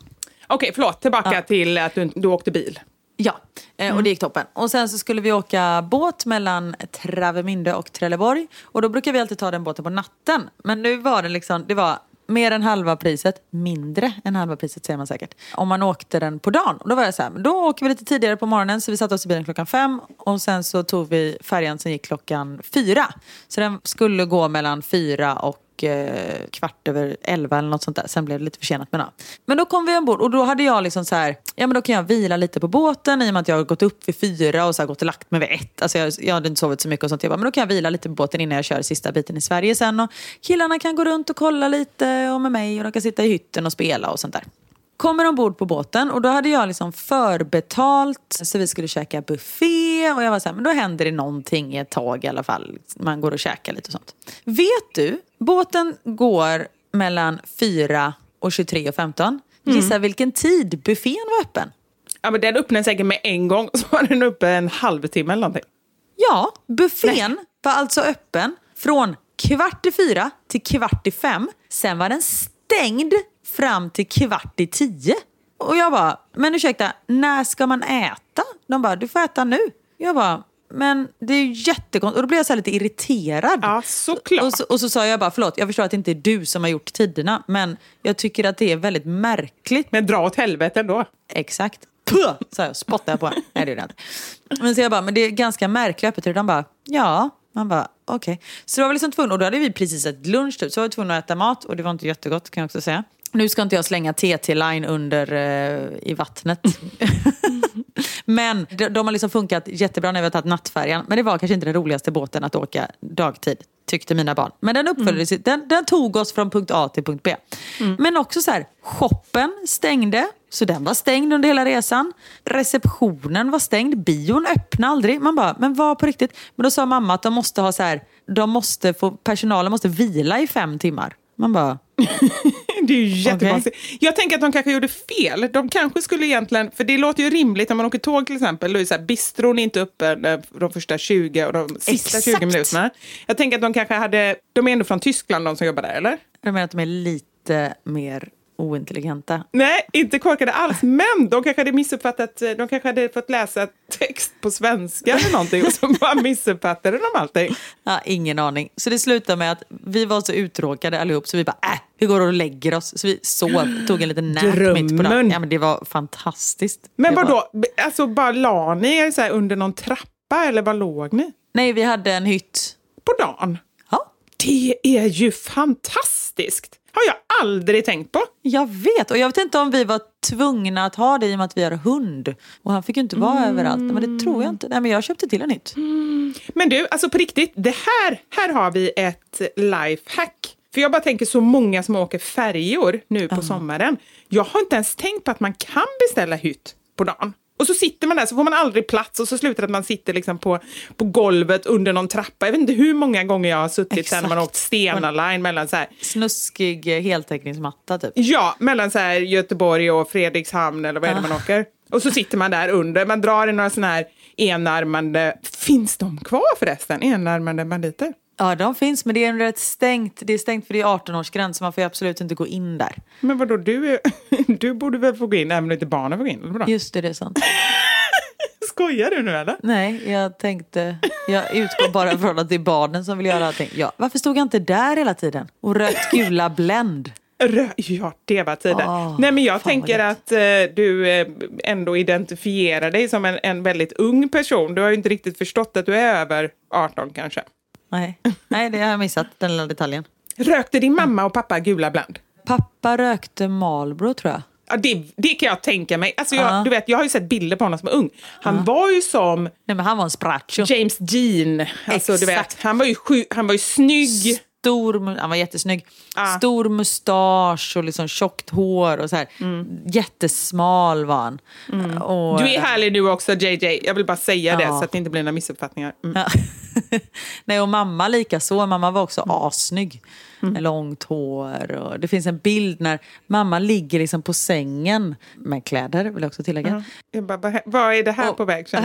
Okej, förlåt. Tillbaka till att du, du åkte bil. Ja, eh, och det gick toppen. Och sen så skulle vi åka båt mellan Travemünde och Trelleborg. Och då brukar vi alltid ta den båten på natten. Men nu var det liksom, det var mer än halva priset, mindre än halva priset säger man säkert. Om man åkte den på dagen. Och då var jag så här, då åker vi lite tidigare på morgonen så vi satte oss i bilen klockan fem och sen så tog vi färjan som gick klockan fyra. Så den skulle gå mellan fyra och eh, kvart över elva eller något sånt där. Sen blev det lite försenat men ja. Men då kom vi ombord och då hade jag liksom så här, ja men då kan jag vila lite på båten i och med att jag har gått upp vid fyra och så har gått och lagt mig vid ett. Alltså jag, jag hade inte sovit så mycket och sånt. Jag bara, men då kan jag vila lite på båten innan jag kör sista biten i Sverige sen. Och killarna kan gå runt och kolla lite och med mig och de kan sitta i hytten och spela och sånt där. Kommer ombord på båten och då hade jag liksom förbetalt så vi skulle käka buffé och jag var så här, men då händer det någonting i ett tag i alla fall. Man går och käkar lite och sånt. Vet du, båten går mellan 4 och 23 och 15. Gissa vilken tid buffén var öppen? Ja, men den öppnade säkert med en gång så var den uppe en halvtimme eller någonting. Ja, buffén var alltså öppen Från kvart i fyra till kvart i fem. Sen var den stängd fram till kvart i tio. Och jag bara, men ursäkta, när ska man äta? De bara, du får äta nu. Jag bara, men det är ju jättekonstigt. Och då blev jag så här lite irriterad. Ja, såklart. Och så, och så sa jag bara, förlåt, jag förstår att det inte är du som har gjort tiderna, men jag tycker att det är väldigt märkligt. Men dra åt helvete ändå. Exakt. Puh! sa jag, spottade jag på. Nej, det är det inte. Men så jag bara, men det är ganska märkliga öppettider. De bara, ja. Man bara, okej. Så då var vi liksom tvungna, och då hade vi precis ätit lunch typ, så var vi tvungna att äta mat och det var inte jättegott kan jag också säga. Nu ska inte jag slänga TT-line under eh, i vattnet. [laughs] men de, de har liksom funkat jättebra när vi har tagit nattfärjan. Men det var kanske inte den roligaste båten att åka dagtid, tyckte mina barn. Men den uppföljde sig, den, den tog oss från punkt A till punkt B. Men också så här, shoppen stängde. Så den var stängd under hela resan. Receptionen var stängd. Bion öppnade aldrig. Man bara, men vad på riktigt? Men då sa mamma att de måste ha så här, de måste få, personalen måste vila i fem timmar. Man bara, [laughs] [laughs] Det är ju jättekonstigt. Jag tänker att de kanske gjorde fel. De kanske skulle egentligen, för det låter ju rimligt när man åker tåg till exempel, då är så här, bistron är inte öppen eh, de första 20 och de sista Exakt. 20 minuterna. Jag tänker att de kanske hade, de är ändå från Tyskland de som jobbar där, eller? jag menar att de är lite mer ointelligenta. Nej, inte korkade alls, men de kanske hade missuppfattat, eh, de kanske hade fått läsa text på svenska eller någonting och så [laughs] bara missuppfattade de allting. Ja, ingen aning. Så det slutade med att vi var så uttråkade allihop så vi bara, äh, vi går och lägger oss. Så vi sov, tog en liten nap mitt på dagen. Drömmen. Ja, men det var fantastiskt. Men vadå, alltså bara la ni er så under någon trappa eller var låg ni? Nej, vi hade en hytt. På dagen? Ja, Det är ju fantastiskt! Har jag aldrig tänkt på. jag vet. Och jag vet inte om vi var tvungna att ha det i och med att vi har hund. Och han fick ju inte vara överallt. Men det tror jag inte. Nej, men jag köpte till en hytt. Men du, alltså på riktigt, det här, här har vi ett lifehack. För jag bara tänker så många som åker färjor nu på sommaren. Jag har inte ens tänkt på att man kan beställa hytt på dagen. Och så sitter man där så får man aldrig plats och så slutar det att man sitter liksom på, på golvet under någon trappa. Jag vet inte hur många gånger jag har suttit sen när man har åkt Stena Line mellan så här, Snuskig eh, heltäckningsmatta typ. ja, mellan så här Göteborg och Fredrikshamn eller vad är det man åker? Och så sitter man där under, man drar i några sådana här enarmande, finns de kvar förresten? Enarmande banditer? Ja, de finns, men det är rätt stängt. Det är stängt för det är 18-årsgräns, så man får absolut inte gå in där. Men vadå, du, är, [laughs] du borde väl få gå in även om inte barnen får gå in? Eller? Just det, det är sant. [laughs] Skojar du nu eller? Nej, jag tänkte... Jag utgår bara från att det är barnen som vill göra allting. Ja, varför stod jag inte där hela tiden? Och rökt gula Blend? Rö- Ja, det var tiden. Åh, Nej, men jag tänker att eh, du eh, ändå identifierar dig som en, en väldigt ung person. Du har ju inte riktigt förstått att du är över 18 kanske. Nej, Nej det har jag missat, den lilla detaljen. Rökte din mamma och pappa gula Blend? Pappa rökte Marlboro tror jag. Ja, det, det kan jag tänka mig. Alltså jag, Ja. du vet, jag har ju sett bilder på honom som ung. Han var ju som Nej, men han var en spracho. James Dean. Alltså, du vet, han, var ju sju, han var ju snygg. Stor, han var jättesnygg. Ah. Stor mustasch och liksom tjockt hår och så här. Jättesmal var han. Och, Du är härlig nu också JJ. Jag vill bara säga det så att det inte blir några missuppfattningar. Mm. [laughs] Nej, och mamma lika så. Mamma var också assnygg. Med långt hår. Och det finns en bild när mamma ligger liksom på sängen med kläder, vill jag också tillägga. Jag bara, vad- vad är det här Och- på väg? [laughs] [laughs]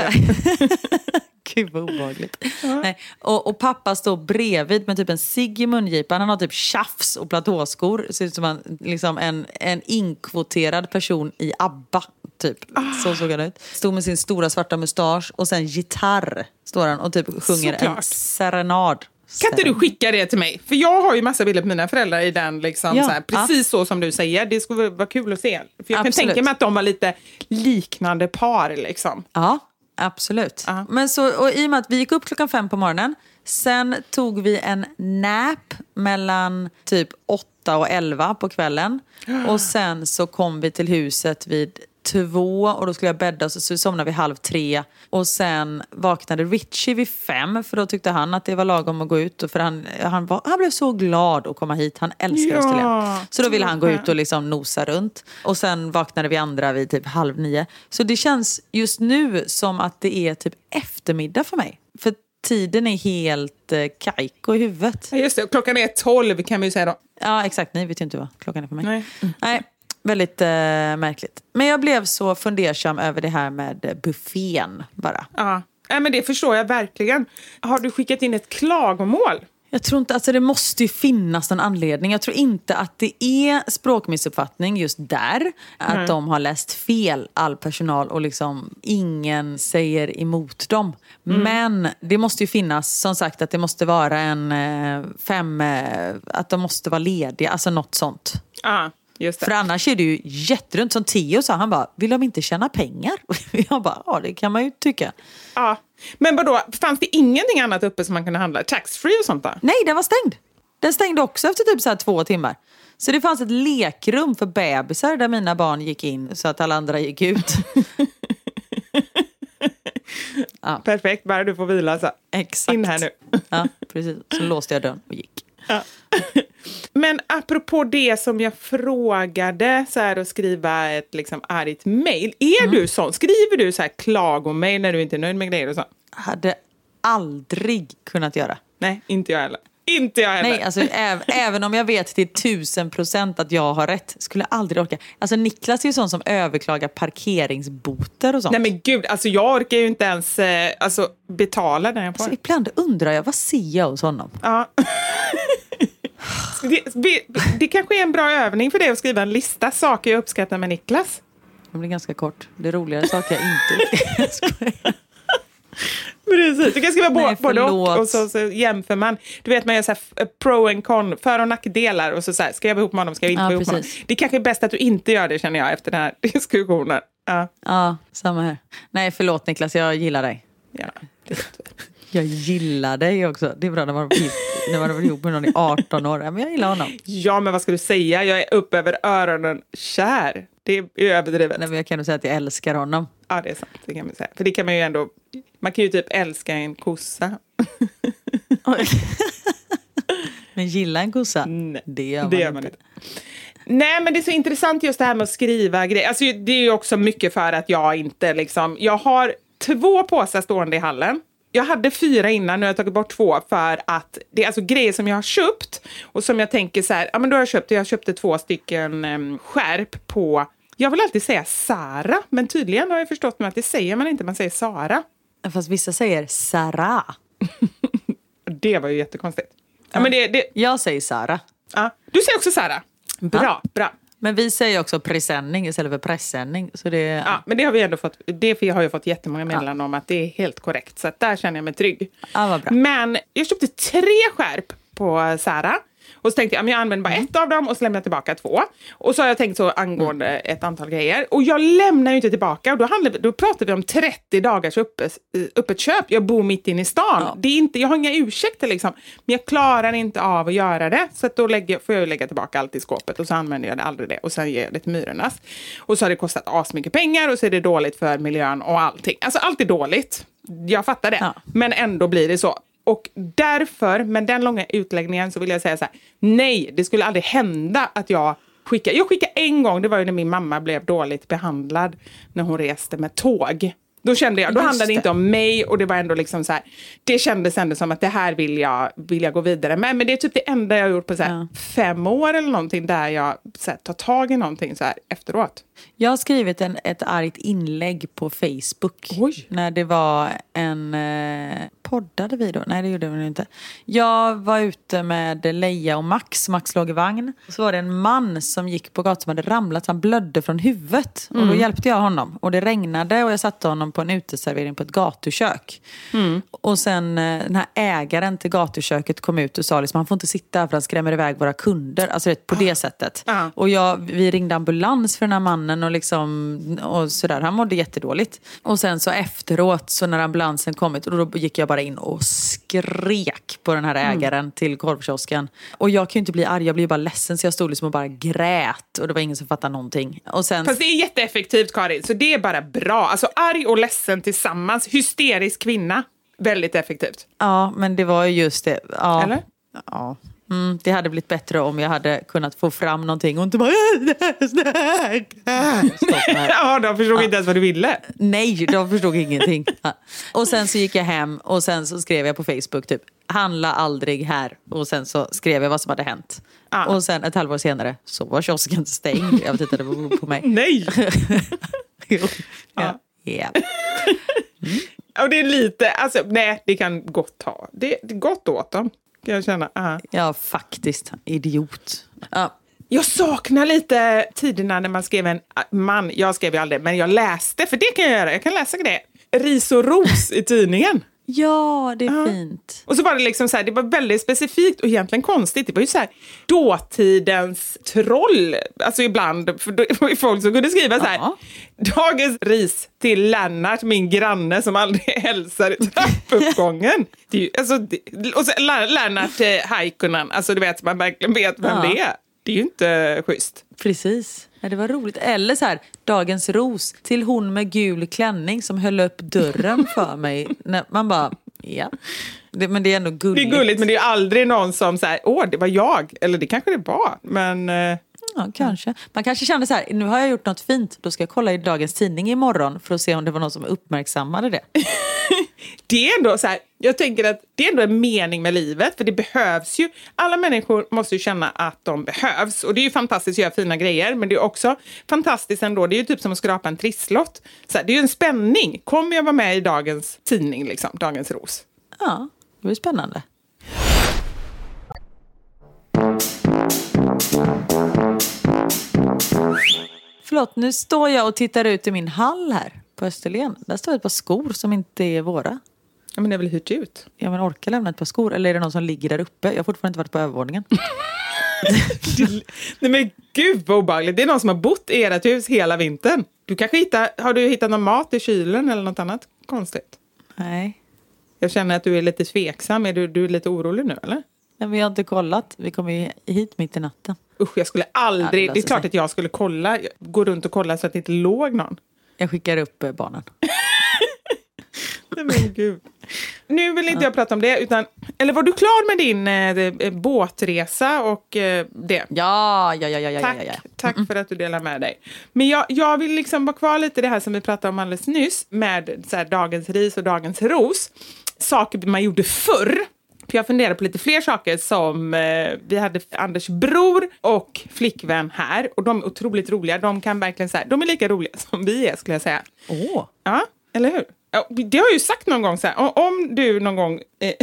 Gud vad obehagligt. Nej. Och, och pappa står bredvid med typ en cigg i mungipan. Han har typ tjafs och platåskor. Ser ut som en, liksom en, en inkvoterad person i ABBA. Typ. Så såg han ut. Stod med sin stora svarta mustasch och sen gitarr. Står han och typ sjunger en Såklart. serenad. Kan inte du skicka det till mig? För jag har ju massa bilder på mina föräldrar i den, liksom, Ja, så här, precis så som du säger. Det skulle vara kul att se. För jag kan Absolut. tänka mig att de var lite liknande par. Liksom. Ja, absolut. Ja. Men så, och I och med att vi gick upp klockan fem på morgonen, sen tog vi en nap mellan typ åtta och elva på kvällen. [gasps] Och sen så kom vi till huset vid två och då skulle jag bädda oss så vi somnade vid halv tre. Och sen vaknade Richie vid fem för då tyckte han att det var lagom att gå ut. Och för han, han, var, han blev så glad att komma hit, han älskar Ja, Österlen. Så då ville han gå ut och liksom nosa runt. Och sen vaknade vi andra vid typ halv nio. Så det känns just nu som att det är typ eftermiddag för mig. För tiden är helt eh, kajko i huvudet. Ja, Just det, klockan är tolv kan vi ju säga då. Ja, exakt. Ni vet ju inte vad klockan är för mig. Nej. Nej, väldigt eh, märkligt. Men jag blev så fundersam över det här med buffén bara. Ja. Nej, men det förstår jag verkligen. Har du skickat in ett klagomål? Jag tror inte, alltså det måste ju finnas någon anledning. Jag tror inte att det är språkmissuppfattning just där. Att Nej. de har läst fel, all personal, och liksom ingen säger emot dem. Mm. Men det måste ju finnas, som sagt, att det måste vara en eh, fem... Eh, att de måste vara lediga, alltså något sånt. Det. För annars är det ju jätterunt. Som Theo sa, han bara, vill de inte tjäna pengar? [laughs] Jag bara, ja det kan man ju tycka. Ja. Men vadå, fanns det ingenting annat uppe som man kunde handla? Taxfree och sånt då? Nej, den var stängd. Den stängde också efter typ så här två timmar. Så det fanns ett lekrum för bebisar där mina barn gick in så att alla andra gick ut. [laughs] Perfekt, bara du får vila så. Exakt. In här nu. Ja, precis. Så låste jag dörren och gick. Men apropå det som jag frågade, så här att skriva ett liksom argt mejl. Är Mm. du sån? Skriver du så här klagomejl när du inte är nöjd med grejer och så? Hade aldrig kunnat göra. Nej, inte jag heller. Inte jag heller. Nej, alltså äv, [laughs] även om jag vet till tusen procent att jag har rätt, skulle jag aldrig orka. Alltså Niklas är ju sån som överklagar parkeringsboter och sånt. Nej men gud, alltså jag orkar ju inte ens eh, alltså, betala den jag får. Så ibland undrar jag, vad ser jag hos honom? Ja. [laughs] det, det, kanske är en bra övning för dig att skriva en lista saker jag uppskattar med Niklas. Det blir ganska kort. Det är roligare saker jag inte. [laughs] Precis, du kan skriva Nej, både, och och så, så jämför man. Du vet man gör så här pro and con, för och nackdelar och så, så här, ska jag vara ihop med honom, ska jag inte Ja, vara ihop med honom. Det kanske är bäst att du inte gör det känner jag efter den här [laughs] diskussionen. Ja, Ja, samma här. Nej, förlåt Niklas, jag gillar dig. ja. det- Jag gillar dig också. Det är bra när man när man har varit ihop med någon i 18 år. Men jag gillar honom. ja, men vad ska du säga? Jag är upp över öronen kär. Det är överdrivet. Nej, men jag kan nog säga att jag älskar honom. Ja, det är sant. Det kan man säga. För det kan man ju ändå... Man kan ju typ älska en kossa. [laughs] Men gilla en kossa, Nej, det gör man, det gör man inte. Nej, men det är så intressant just det här med att skriva grejer. Alltså, det är ju också mycket för att jag inte liksom... Jag har två påsar stående i hallen. Jag hade fyra innan, nu har jag tagit bort två för att det är alltså grejer som jag har köpt och som jag tänker så här, ja men då har jag köpt, jag köpte två stycken um, skärp på, jag vill alltid säga Sara, men tydligen har jag förstått nu att det säger man inte, man säger Sara. Fast vissa säger Sara. [laughs] Det var ju jättekonstigt. Ja, men det, det, Jag säger Sara. ja. Du säger också Sara. Bra, bra. Men vi säger också presenning istället för pressändning. Så det, Ja, men det har vi ändå fått, det har jag fått jättemånga meddelanden om att det är helt korrekt. Så där känner jag mig trygg. Ja. Men jag köpte tre skärp på Sara. Och så tänkte jag, men jag använder bara Mm. ett av dem och så lämnar jag tillbaka två. Och så har jag tänkt så angående Mm. ett antal grejer. Och jag lämnar ju inte tillbaka. Och då, handlar, då pratar vi om 30 dagars öppet, öppet köp. Jag bor mitt inne i stan. Ja. Det är inte, jag har inga ursäkter liksom. Men jag klarar inte av att göra det. Så då lägger, får jag lägga tillbaka allt i skåpet. Och så använder jag det aldrig det. Och sen ger jag det till myrornas. Och så har det kostat asmycket pengar. Och så är det dåligt för miljön och allting. Alltså allt är dåligt. Jag fattar det. Ja. Men ändå blir det så. Och därför, med den långa utläggningen, så vill jag säga så här. Nej, det skulle aldrig hända att jag skickar. Jag skickade en gång, det var ju när min mamma blev dåligt behandlad när hon reste med tåg. Då kände jag, då Just handlade det inte om mig och det var ändå liksom så här. Det kändes ändå som att det här vill jag, vill jag gå vidare med. Men det är typ det enda jag har gjort på så här Ja. fem år eller någonting där jag så här, tar tag i någonting så här efteråt. Jag har skrivit en, ett argt inlägg på Facebook. Oj. När det var en... Eh, poddade vi då? Nej, det gjorde vi inte. Jag var ute med Leia och Max. Max låg i vagn. Så var det en man som gick på gatan som hade ramlat. Han blödde från huvudet. Och då hjälpte jag honom. Och det regnade och jag satte honom på en uteservering på ett gatukök. Och sen eh, den här ägaren till gatuköket kom ut och sa liksom, han får inte sitta här för han skrämmer iväg våra kunder. Alltså vet, på det sättet. Ja. Och jag, vi ringde ambulans för den här mannen och, liksom, och sådär. Han mådde jättedåligt. Och sen så efteråt, så när ambulansen kommit, och då gick jag bara in och skrek på den här ägaren till korvkiosken. Och jag kan ju inte bli arg, jag blir bara ledsen. Så jag stod liksom och bara grät och det var ingen som fattade någonting. Och sen... Fast det är jätteeffektivt Karin, så det är bara bra. Alltså arg och ledsen tillsammans, hysterisk kvinna. Väldigt effektivt. Ja, men det var ju just det. Ja. Eller? Ja. Mm, det hade blivit bättre om jag hade kunnat få fram någonting och inte bara... [laughs] Stopp här. Ja, de förstod inte ens vad du ville. Nej, de förstod ingenting. Ja. Och sen så gick jag hem och sen så skrev jag på Facebook typ handla aldrig här. Och sen så skrev jag vad som hade hänt. Ja. Och sen ett halvår senare så var kiosken stängd. Jag vet inte, det beror på mig. Nej! [laughs] Jo. Ja. Ja. Och det är lite, alltså nej, det kan gott ta. Det, det är gott åt dem. Kan jag känna. Ah. Ja, faktiskt. Idiot. Ja. Jag saknar lite tiderna när man skrev en man. Jag skrev ju aldrig, men jag läste, för det kan jag göra. Jag kan läsa det. Ris och ros i tidningen. Ja, det är fint. Och så var det liksom så här, det var väldigt specifikt och egentligen konstigt. Det var ju så här dåtidens troll, alltså ibland, för [laughs] det var ju folk som kunde skriva så här. Dagens ris till Lennart, min granne som aldrig [laughs] hälsar i trappuppgången. Det är ju, alltså, det, och så Lennart eh, Haikkonen, alltså du vet, man verkligen vet vem Ja. det är. Det är ju inte schysst. Precis. Ja, det var roligt. Eller så här, dagens ros till hon med gul klänning som höll upp dörren för mig. När man bara, ja. Det, men det är ändå Det gulligt. är gulligt, men det är aldrig någon som säger åh, det var jag. Eller det kanske det var, men... eh, Ja, kanske. Man kanske kände så här, nu har jag gjort något fint, då ska jag kolla i dagens tidning imorgon för att se om det var någon som uppmärksammade det. [laughs] det är ändå så här, jag tänker att det är ändå en mening med livet, för det behövs ju. Alla människor måste ju känna att de behövs. Och det är ju fantastiskt att göra fina grejer, men det är också fantastiskt ändå. Det är ju typ som att skrapa en trisslott. Så här, det är ju en spänning. Kommer jag vara med i dagens tidning, liksom, Dagens Ros? Ja, det blir spännande. Förlåt, nu står jag och tittar ut i min hall här på Österlen. Där står ett par skor som inte är våra. Ja, men det är väl hyrt ut? Ja, men orkar lämna ett par skor? Eller är det någon som ligger där uppe? Jag har fortfarande inte varit på övervåningen. [laughs] Nej men gud vad obehagligt. Det är någon som har bott i ert hus hela vintern. Du kanske hittar, har du hittat någon mat i kylen eller något annat konstigt? Nej. Jag känner att du är lite tveksam. Är du, du är lite orolig nu eller? Nej, vi har inte kollat. Vi kom ju hit mitt i natten. Usch, jag skulle Ja, aldrig... det det är klart sig. att jag skulle kolla, gå runt och kolla så att det inte låg någon. Jag skickar upp eh, barnen. [laughs] Men gud. Nu vill inte jag prata om det, utan... Eller var du klar med din eh, eh, båtresa och eh, det? Ja, ja, ja, ja, ja, Tack, ja, ja. tack för att du delar med dig. Men jag, jag vill liksom vara kvar lite i det här som vi pratade om alldeles nyss med så här, dagens ris och dagens ros. Saker man gjorde förr. För jag funderar på lite fler saker som eh, vi hade Anders bror och flickvän här och de är otroligt roliga. De kan verkligen så här, de är lika roliga [laughs] som vi är skulle jag säga. Åh, Ja, eller hur? Det har jag ju sagt någon gång så här, om du någon gång eh,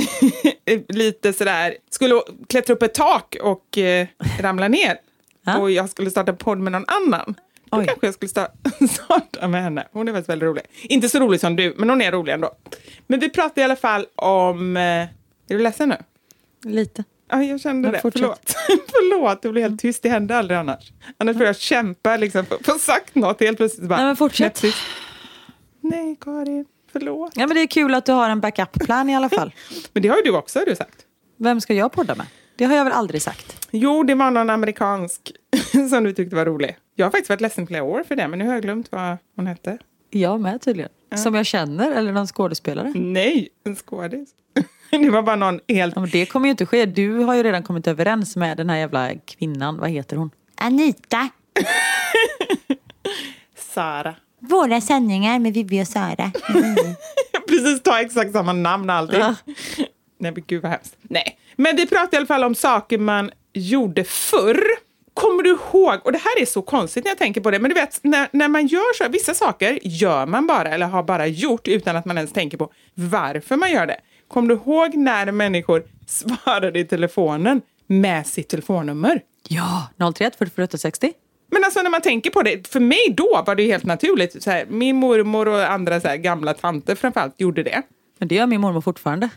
[laughs] lite sådär skulle klättra upp ett tak och eh, ramla ner och jag skulle starta podd med någon annan, då Oj. kanske jag skulle starta, [laughs] starta med henne. Hon är faktiskt väldigt rolig. Inte så rolig som du, men hon är rolig ändå. Men vi pratar i alla fall om... Eh, är du ledsen nu? lite. Ja, jag kände Men det. fortsätt. Förlåt. [laughs] Förlåt, det blir helt tyst. Det händer aldrig annars. Annars får jag kämpa liksom, för att sagt något. Helt plötsligt bara... Nej, men fortsätt. Nej, Karin. Förlåt. Ja, men det är kul att du har en backup-plan i alla fall. [laughs] Men det har ju du också, har du sagt. Vem ska jag podda med? Det har jag väl aldrig sagt? Jo, det var någon amerikansk [laughs] som du tyckte var rolig. Jag har faktiskt varit ledsen flera år för det, men nu har jag glömt vad hon hette. Jag med tydligen. Som jag känner, eller någon skådespelare. Nej, en skådis. [laughs] Det var bara någon helt... Ja, men det kommer ju inte ske. Du har ju redan kommit överens med den här jävla kvinnan. Vad heter hon? Anita. Sara. Våra sändningar med Vivi och Sara. [laughs] Precis, ta exakt samma namn och allting. Ja. Nej, men gud vad hemskt. Nej, men vi pratar i alla fall om saker man gjorde förr. Kommer du ihåg, och det här är så konstigt när jag tänker på det, men du vet när, när man gör så, vissa saker gör man bara eller har bara gjort utan att man ens tänker på varför man gör det. Kommer du ihåg när människor svarade i telefonen med sitt telefonnummer? Ja, 031 44 60. Men alltså när man tänker på det, för mig då var det helt naturligt. Så här, min mormor och andra så här, gamla tanter framförallt gjorde det. Men det gör min mormor fortfarande.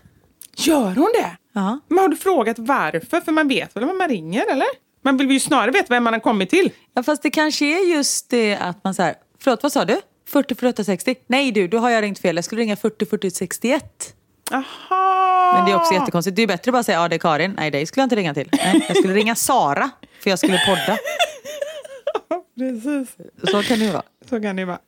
Gör hon det? Ja. Men har du frågat varför? För man vet väl vem man ringer, eller? Man vill ju snarare veta vem man har kommit till. ja, fast det kanske är just det att man så här, förlåt vad sa du? 40 48 60? Nej du, då har jag ringt fel. Jag skulle ringa 40 40 61. Aha! Men det är också jättekonstigt. Det är bättre att bara säga ja det är Karin. Nej dig skulle jag inte ringa till. Nej, jag skulle ringa Sara för jag skulle podda. Precis, Så kan det vara. så kan det vara.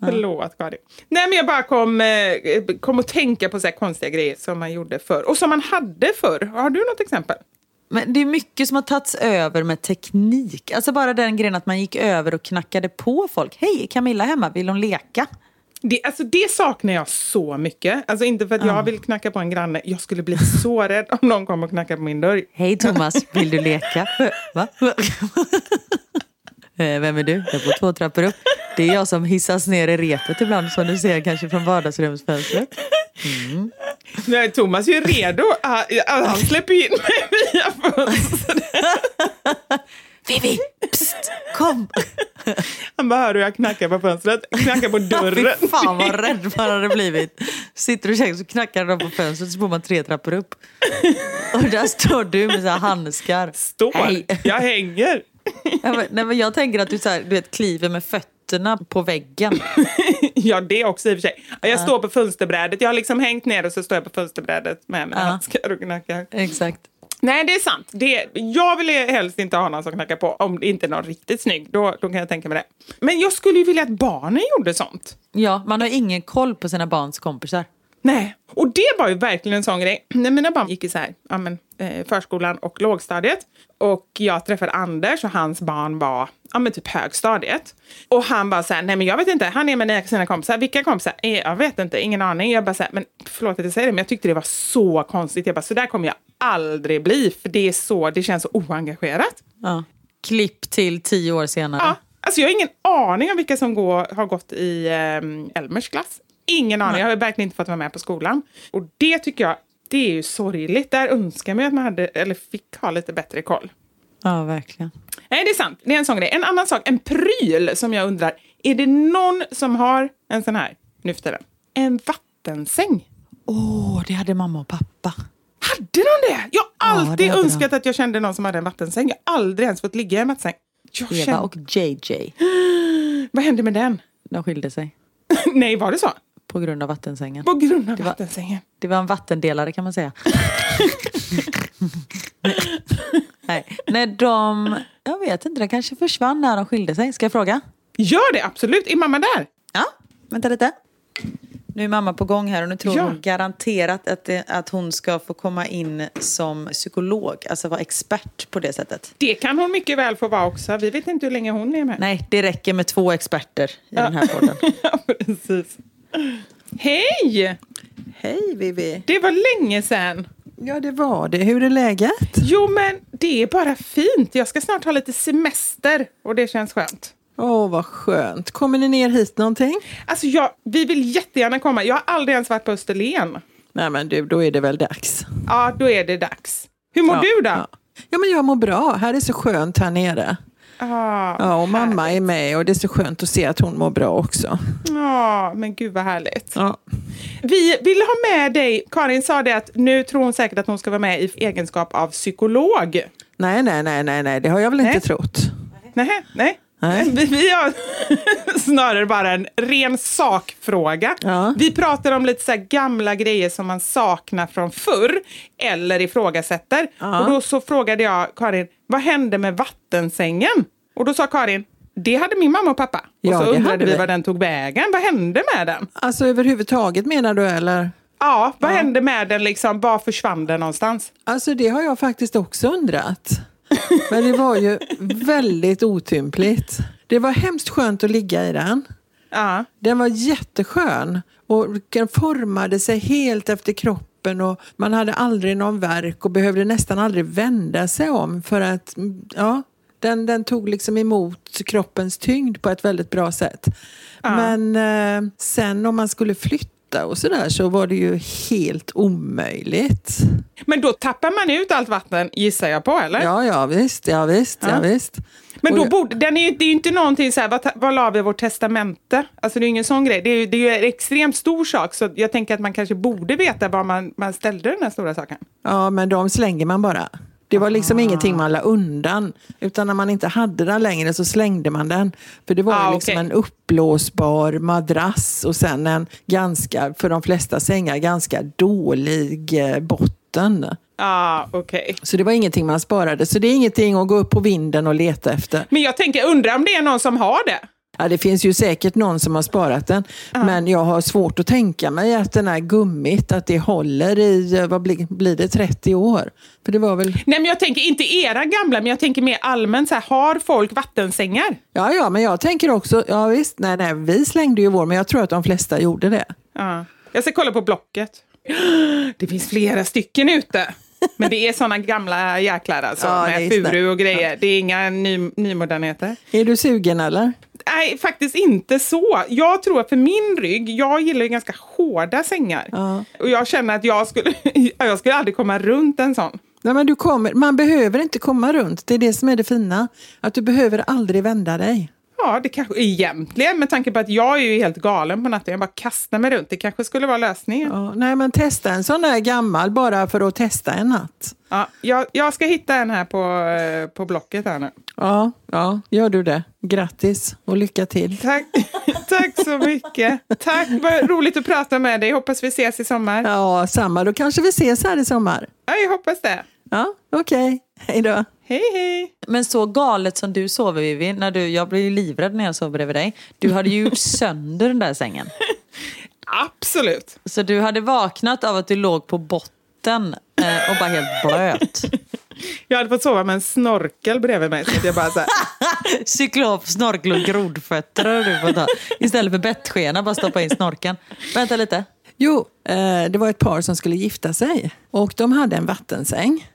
Förlåt, Karin. Nej, men jag bara kom, eh, kom att tänka på så konstiga grejer som man gjorde förr. Och som man hade förr. Har du något exempel? Men det är mycket som har tagits över med teknik. Alltså bara den grejen att man gick över och knackade på folk. Hej, är Camilla hemma? Vill hon leka? Det, alltså, det saknar jag så mycket. Alltså inte för att jag vill knacka på en granne. Jag skulle bli så [laughs] rädd om någon kom och knackade på min dörr. Hej Thomas, vill du leka? [laughs] Va? Eh, Vem är du? Jag bor två trappor upp. Det är jag som hissas ner i repet ibland som du ser kanske från vardagsrumsfönstret. Nej, Thomas är ju redo. Ah, ah, Han släpper in mig via fönstret. Vivi, psst, kom! Han bara hör hur jag knackar på fönstret, knackar på dörren. Fy fan vad rädd man hade blivit. Sitter och käkar så knackar de på fönstret så får man tre trappor upp. Och där står du med så här handskar. Står. Hej. Jag hänger. Ja, nej, men jag tänker att du, så här, du vet, kliver med fötterna på väggen. [laughs] Ja, det också i och för sig. Jag står på fönsterbrädet. Jag har liksom hängt ner och så står jag på fönsterbrädet med mina Ja. handskar och knackar. Exakt. Nej, det är sant. Det, jag vill helst inte ha någon som knackar på. Om det inte är någon riktigt snygg, då, då kan jag tänka mig det. Men jag skulle ju vilja att barnen gjorde sånt. Ja, man har ingen koll på sina barns kompisar. Nej, och det var ju verkligen en sån grej. När mina barn gick i så här, ja, men, eh, förskolan och lågstadiet och jag träffade Anders och hans barn var ja, men typ högstadiet. Och han bara så här, nej men jag vet inte, han är med sina kompisar. Vilka kompisar? Eh, Jag vet inte, ingen aning. Jag bara så här, men förlåt att jag säger det, men jag tyckte det var så konstigt. Jag bara, så där kommer jag aldrig bli, för det är så, det känns så oengagerat. Ja. Klipp till tio år senare. Ja, alltså jag har ingen aning om vilka som går, har gått i eh, Elmers klass. Ingen aning, jag har verkligen inte fått vara med på skolan. Och det tycker jag, det är ju sorgligt. Där önskar man ju att man hade, eller fick ha lite bättre koll. ja, verkligen. Nej, det är sant. Det är en sån grej. En annan sak, en pryl som jag undrar. Är det någon som har en sån här nu för tiden? En vattensäng. Åh, det hade mamma och pappa. Hade de det? Jag har det alltid de. önskat att jag kände någon som hade en vattensäng. Jag har aldrig ens fått ligga i en vattensäng. Jag Eva kände, och JJ. [gasps] Vad hände med den? De skilde sig [laughs] Nej, var det så? På grund av vattensängen. På grund av var- vattensängen. Det var en vattendelare kan man säga. [laughs] Nej, när de... Jag vet inte, den kanske försvann när de skilde sig. Ska jag fråga? Gör det absolut. Är mamma där? Ja, vänta lite. Nu är mamma på gång här och nu tror Ja. hon garanterat att, det, att hon ska få komma in som psykolog, alltså vara expert på det sättet. Det kan hon mycket väl få vara också. Vi vet inte hur länge hon är med. Nej, det räcker med två experter i den här podden. [laughs] ja, precis. Hej! Hej Vivi. Det var länge sedan. Ja det var det. Hur är läget? Jo, men det är bara fint. Jag ska snart ha lite semester och det känns skönt. Åh vad skönt. Kommer ni ner hit någonting? Alltså, jag, vi vill jättegärna komma. Jag har aldrig ens varit på Österlen. Nej men du, då är det väl dags. Ja, då är det dags. Hur mår ja, du då? Ja. ja men jag mår bra. Här är så skönt här nere. Ah, Ja, och mamma är med och det är så skönt att se att hon mår bra också. Ja, men gud vad härligt. Ja. Vi vill ha med dig, Karin sa det att nu tror hon säkert att hon ska vara med i egenskap av psykolog. Nej, nej, nej, nej, nej, det har jag väl Nej. inte trott. Nej, nej. Nej. Vi, vi har [laughs] snarare bara en ren sakfråga. Ja. Vi pratar om lite så gamla grejer som man saknar från förr eller ifrågasätter. Ja. Och då så frågade jag Karin, vad hände med vattensängen? Och då sa Karin, det hade min mamma och pappa. Ja, och så det undrade vi. var den tog vägen. Vad hände med den? Alltså överhuvudtaget menar du eller? Ja, vad hände med den liksom? Var försvann den någonstans? Alltså det har jag faktiskt också undrat. Men det var ju väldigt otympligt. Det var hemskt skönt att ligga i den. Ja. Den var jätteskön och den formade sig helt efter kroppen och man hade aldrig någon värk och behövde nästan aldrig vända sig om för att ja, den, den tog liksom emot kroppens tyngd på ett väldigt bra sätt. Men eh, sen om man skulle flytta och sådär så var det ju helt omöjligt. Men då tappar man ut allt vatten, gissar jag på, eller? Ja, ja visst, ja visst, ja, Ja. visst. Men då borde, den är ju, det är ju inte någonting så här, vad, vad la vi i vårt testamente? Alltså det är ju ingen sån grej. Det är ju, det är ju en extremt stor sak, så jag tänker att man kanske borde veta var man, man ställde den här stora saken. Ja, men de slänger man bara. Det var liksom ingenting man la undan. Utan när man inte hade den längre så slängde man den. För det var Ah, liksom okej. en uppblåsbar madrass och sen en ganska, för de flesta sängar, ganska dålig eh, botten. Ja, okej. Så det var ingenting man sparade. Så det är ingenting att gå upp på vinden och leta efter. Men jag tänker, undrar om det är någon som har det? Ja, det finns ju säkert någon som har sparat den. Men jag har svårt att tänka mig att den här gummit, att det håller i, eh, vad blir, blir det, 30 år? För det var väl... Nej, men jag tänker inte era gamla, men jag tänker mer allmänt så här, har folk vattensängar? Ja, ja, men jag tänker också, ja visst, nej, nej, vi slängde ju vår, men jag tror att de flesta gjorde det. Ja. Jag ska kolla på Blocket. [gasps] Det finns flera stycken ute. Men det är såna gamla jäklar alltså, Ja, med furu och grejer. Det är inga ny, nymodernheter. Är du sugen eller? Nej, faktiskt inte så. Jag tror att för min rygg, jag gillar ju ganska hårda sängar. Ja. Och jag känner att jag skulle, [laughs] jag skulle aldrig komma runt en sån. Nej, men du kommer, man behöver inte komma runt, det är det som är det fina. Att du behöver aldrig vända dig. Ja, det kanske egentligen, med tanke på att jag är ju helt galen på natten. Jag bara kastar mig runt. Det kanske skulle vara lösningen. Ja, nej men testa en sån där gammal bara för att testa en natt. Ja, jag, jag ska hitta en här på, eh, på Blocket här nu. Ja, ja, gör du det. Grattis och lycka till. Tack, [laughs] tack så mycket. Tack, vad roligt att prata med dig. Hoppas vi ses i sommar. Ja, samma. Då kanske vi ses här i sommar. Ja, jag hoppas det. Ja, okej. Hej då. Hej, hej. Men så galet som du sover Vivi, när du, jag blir livrädd när jag sover bredvid dig. Du hade ju gjort sönder den där sängen. [laughs] Absolut. Så du hade vaknat av att du låg på botten eh, och bara helt blöt. [laughs] Jag hade fått sova med en snorkel bredvid mig. Så jag bara så här, [laughs] Cyklop, snorkel och grodfötter hade du fått ha. Istället för bettskena, bara stoppa in snorkeln. Vänta lite. Jo, eh, det var ett par som skulle gifta sig och de hade en vattensäng.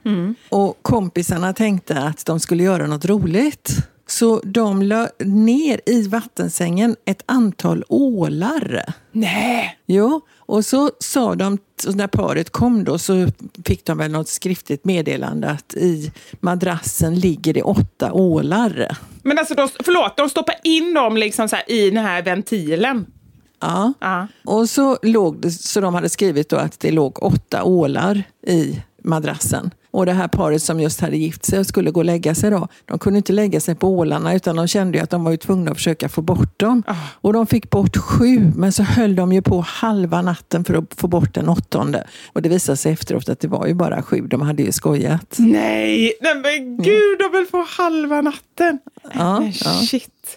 Och kompisarna tänkte att de skulle göra något roligt. Så de la ner i vattensängen ett antal ålar. nej. Jo, och så sa de, när paret kom då så fick de väl något skriftligt meddelande att i madrassen ligger det åtta ålar. Men alltså, de, förlåt, de stoppar in dem liksom i den här ventilen. Ja. Ja. Och så låg det, så de hade skrivit då att det låg åtta ålar i madrassen. Och det här paret som just hade gift sig och skulle gå och lägga sig då, de kunde inte lägga sig på ålarna utan de kände att de var tvungna att försöka få bort dem. Och de fick bort sju, men så höll de ju på halva natten för att få bort den åttonde. Och det visade sig efteråt att det var ju bara sju, de hade ju skojat. Nej, nej men gud, de vill få halva natten. Ja, men ja.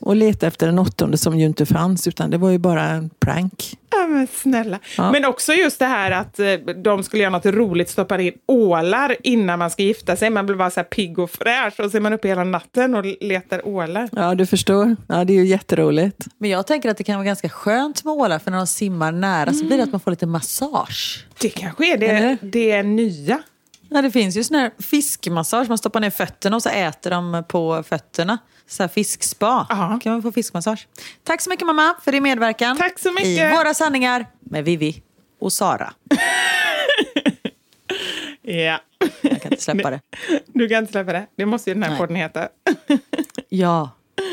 Och leta efter den åttonde som ju inte fanns, utan det var ju bara en prank. Ja, men snälla. Ja. Men också just det här att eh, de skulle göra något roligt, stoppa in ålar innan man ska gifta sig. Man blir bara så här pigg och fräsch och så är man uppe hela natten och letar ålar. Ja, du förstår. Ja, det är ju jätteroligt. Men jag tänker att det kan vara ganska skönt med ålar för när de simmar nära så blir det att man får lite massage. Det kanske är det, Eller? det nya. Ja, det finns ju sån här fiskmassage. Man stoppar ner fötterna och så äter de på fötterna. Så här fiskspa. Ja. kan man få fiskmassage. Tack så mycket mamma för din medverkan. Tack så mycket. I Våra sanningar med Vivi och Sara. [laughs] Ja. Jag kan inte släppa det. [laughs] Du kan inte släppa det. Det måste ju den här Nej. podden heta. [laughs] Ja.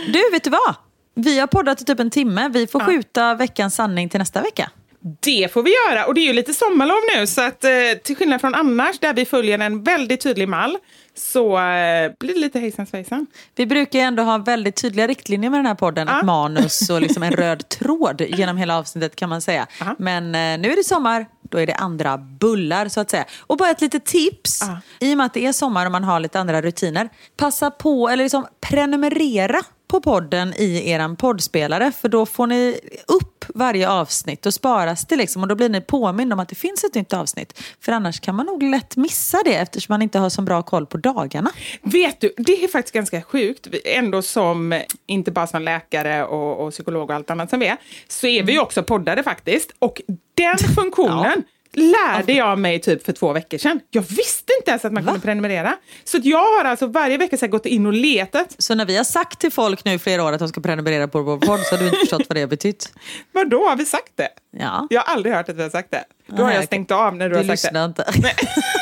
Du, vet du vad? Vi har poddat i typ en timme. Vi får skjuta veckans sanning till nästa vecka. Det får vi göra och det är ju lite sommarlov nu så att eh, till skillnad från annars där vi följer en väldigt tydlig mall så eh, blir det lite hejsan svejsan. Vi brukar ju ändå ha väldigt tydliga riktlinjer med den här podden. Ett manus och liksom en [laughs] röd tråd genom hela avsnittet kan man säga. Men eh, nu är det sommar, då är det andra bullar så att säga. Och bara ett litet tips. I och med att det är sommar och man har lite andra rutiner. Passa på, eller liksom prenumerera på podden i er poddspelare. För då får ni upp varje avsnitt och sparas det liksom. Och då blir ni påminna om att det finns ett nytt avsnitt. För annars kan man nog lätt missa det eftersom man inte har så bra koll på dagarna. Vet du, det är faktiskt ganska sjukt. Ändå som, eh, inte bara som läkare och, och psykolog och allt annat som vi är, så är vi ju också poddare faktiskt. Och den [laughs] funktionen lärde jag mig typ för två veckor sedan. Jag visste inte ens att man kunde prenumerera. Så att jag har alltså varje vecka så gått in och letat. Så när vi har sagt till folk nu i flera år att de ska prenumerera på vår podd så har du inte förstått vad det har betytt. [laughs] Vadå, har vi sagt det? Ja. Jag har aldrig hört att vi har sagt det. Då har jag stängt av när du, Du har sagt det. lyssnar inte. [laughs]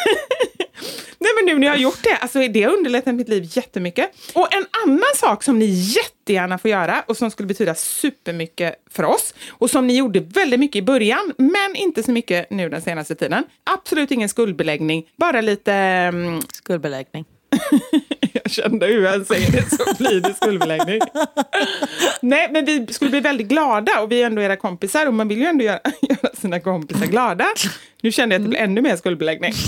Men nu när jag har gjort det, alltså det har underlättat mitt liv jättemycket. Och en annan sak som ni jättegärna får göra och som skulle betyda supermycket för oss och som ni gjorde väldigt mycket i början, men inte så mycket nu den senaste tiden. Absolut ingen skuldbeläggning, bara lite... mm, Skuldbeläggning. [laughs] jag kände hur jag säger det så blir det skuldbeläggning. Nej, men vi skulle bli väldigt glada och vi är ändå era kompisar och man vill ju ändå göra, [laughs] göra sina kompisar glada. Nu kände jag att det blir ännu mer skuldbeläggning. [laughs]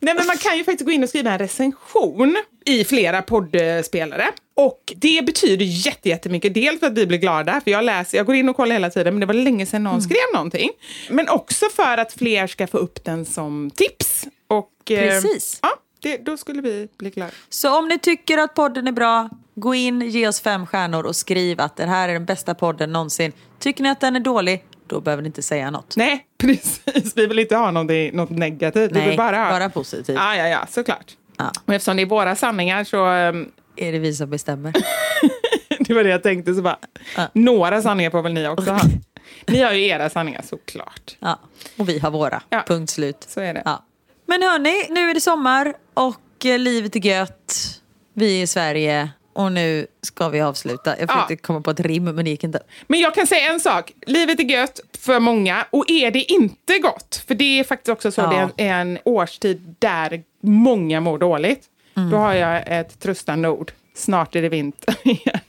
Nej, men man kan ju faktiskt gå in och skriva en recension i flera poddspelare. Och det betyder jätte- jättemycket. Dels för att vi blir glada, för jag läser, jag går in och kollar hela tiden, men det var länge sedan någon skrev någonting. Men också för att fler ska få upp den som tips. Och, eh, Precis. ja, det, då skulle vi bli glada. Så om ni tycker att podden är bra, gå in, ge oss fem stjärnor och skriv att det här är den bästa podden någonsin. Tycker ni att den är dålig, då behöver ni inte säga något. Nej, [laughs] precis. Vi vill inte ha något, något negativt. vi Nej, vill bara bara positivt. Ja, ja, ja, såklart. Ja. Och eftersom det är våra sanningar så... ehm, [laughs] Är det vi som bestämmer? [laughs] det var det jag tänkte. Så bara, Några sanningar får väl ni också ha. Ni har ju era sanningar såklart. Ja. Och vi har våra. Ja. Punkt slut. Så är det. Ja. Men hörni, nu är det sommar och eh, livet är gött. Vi är i Sverige och nu ska vi avsluta. Jag försökte Ja. komma på ett rim men det gick inte. Men jag kan säga en sak. Livet är gött för många. Och är det inte gott, för det är faktiskt också så, Ja. det är en, årstid där många mår dåligt. Mm. Då har jag ett tröstande ord. Snart är det vinter [laughs] igen.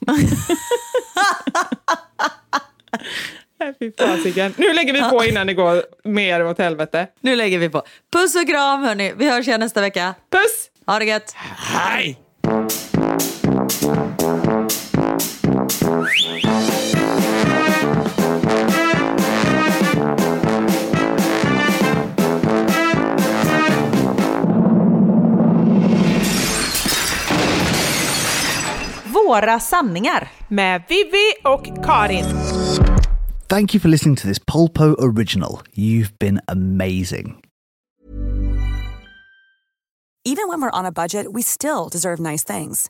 Nej, Fy fasiken. Nu lägger vi på innan det går mer åt helvete. Nu lägger vi på. Puss och kram hörni. Vi hörs igen nästa vecka. Puss! Ha det gött. Hej! Våra sanningar. Med Vivi och Karin. Thank you for listening to this Polpo original. You've been amazing. Even when we're on a budget, we still deserve nice things.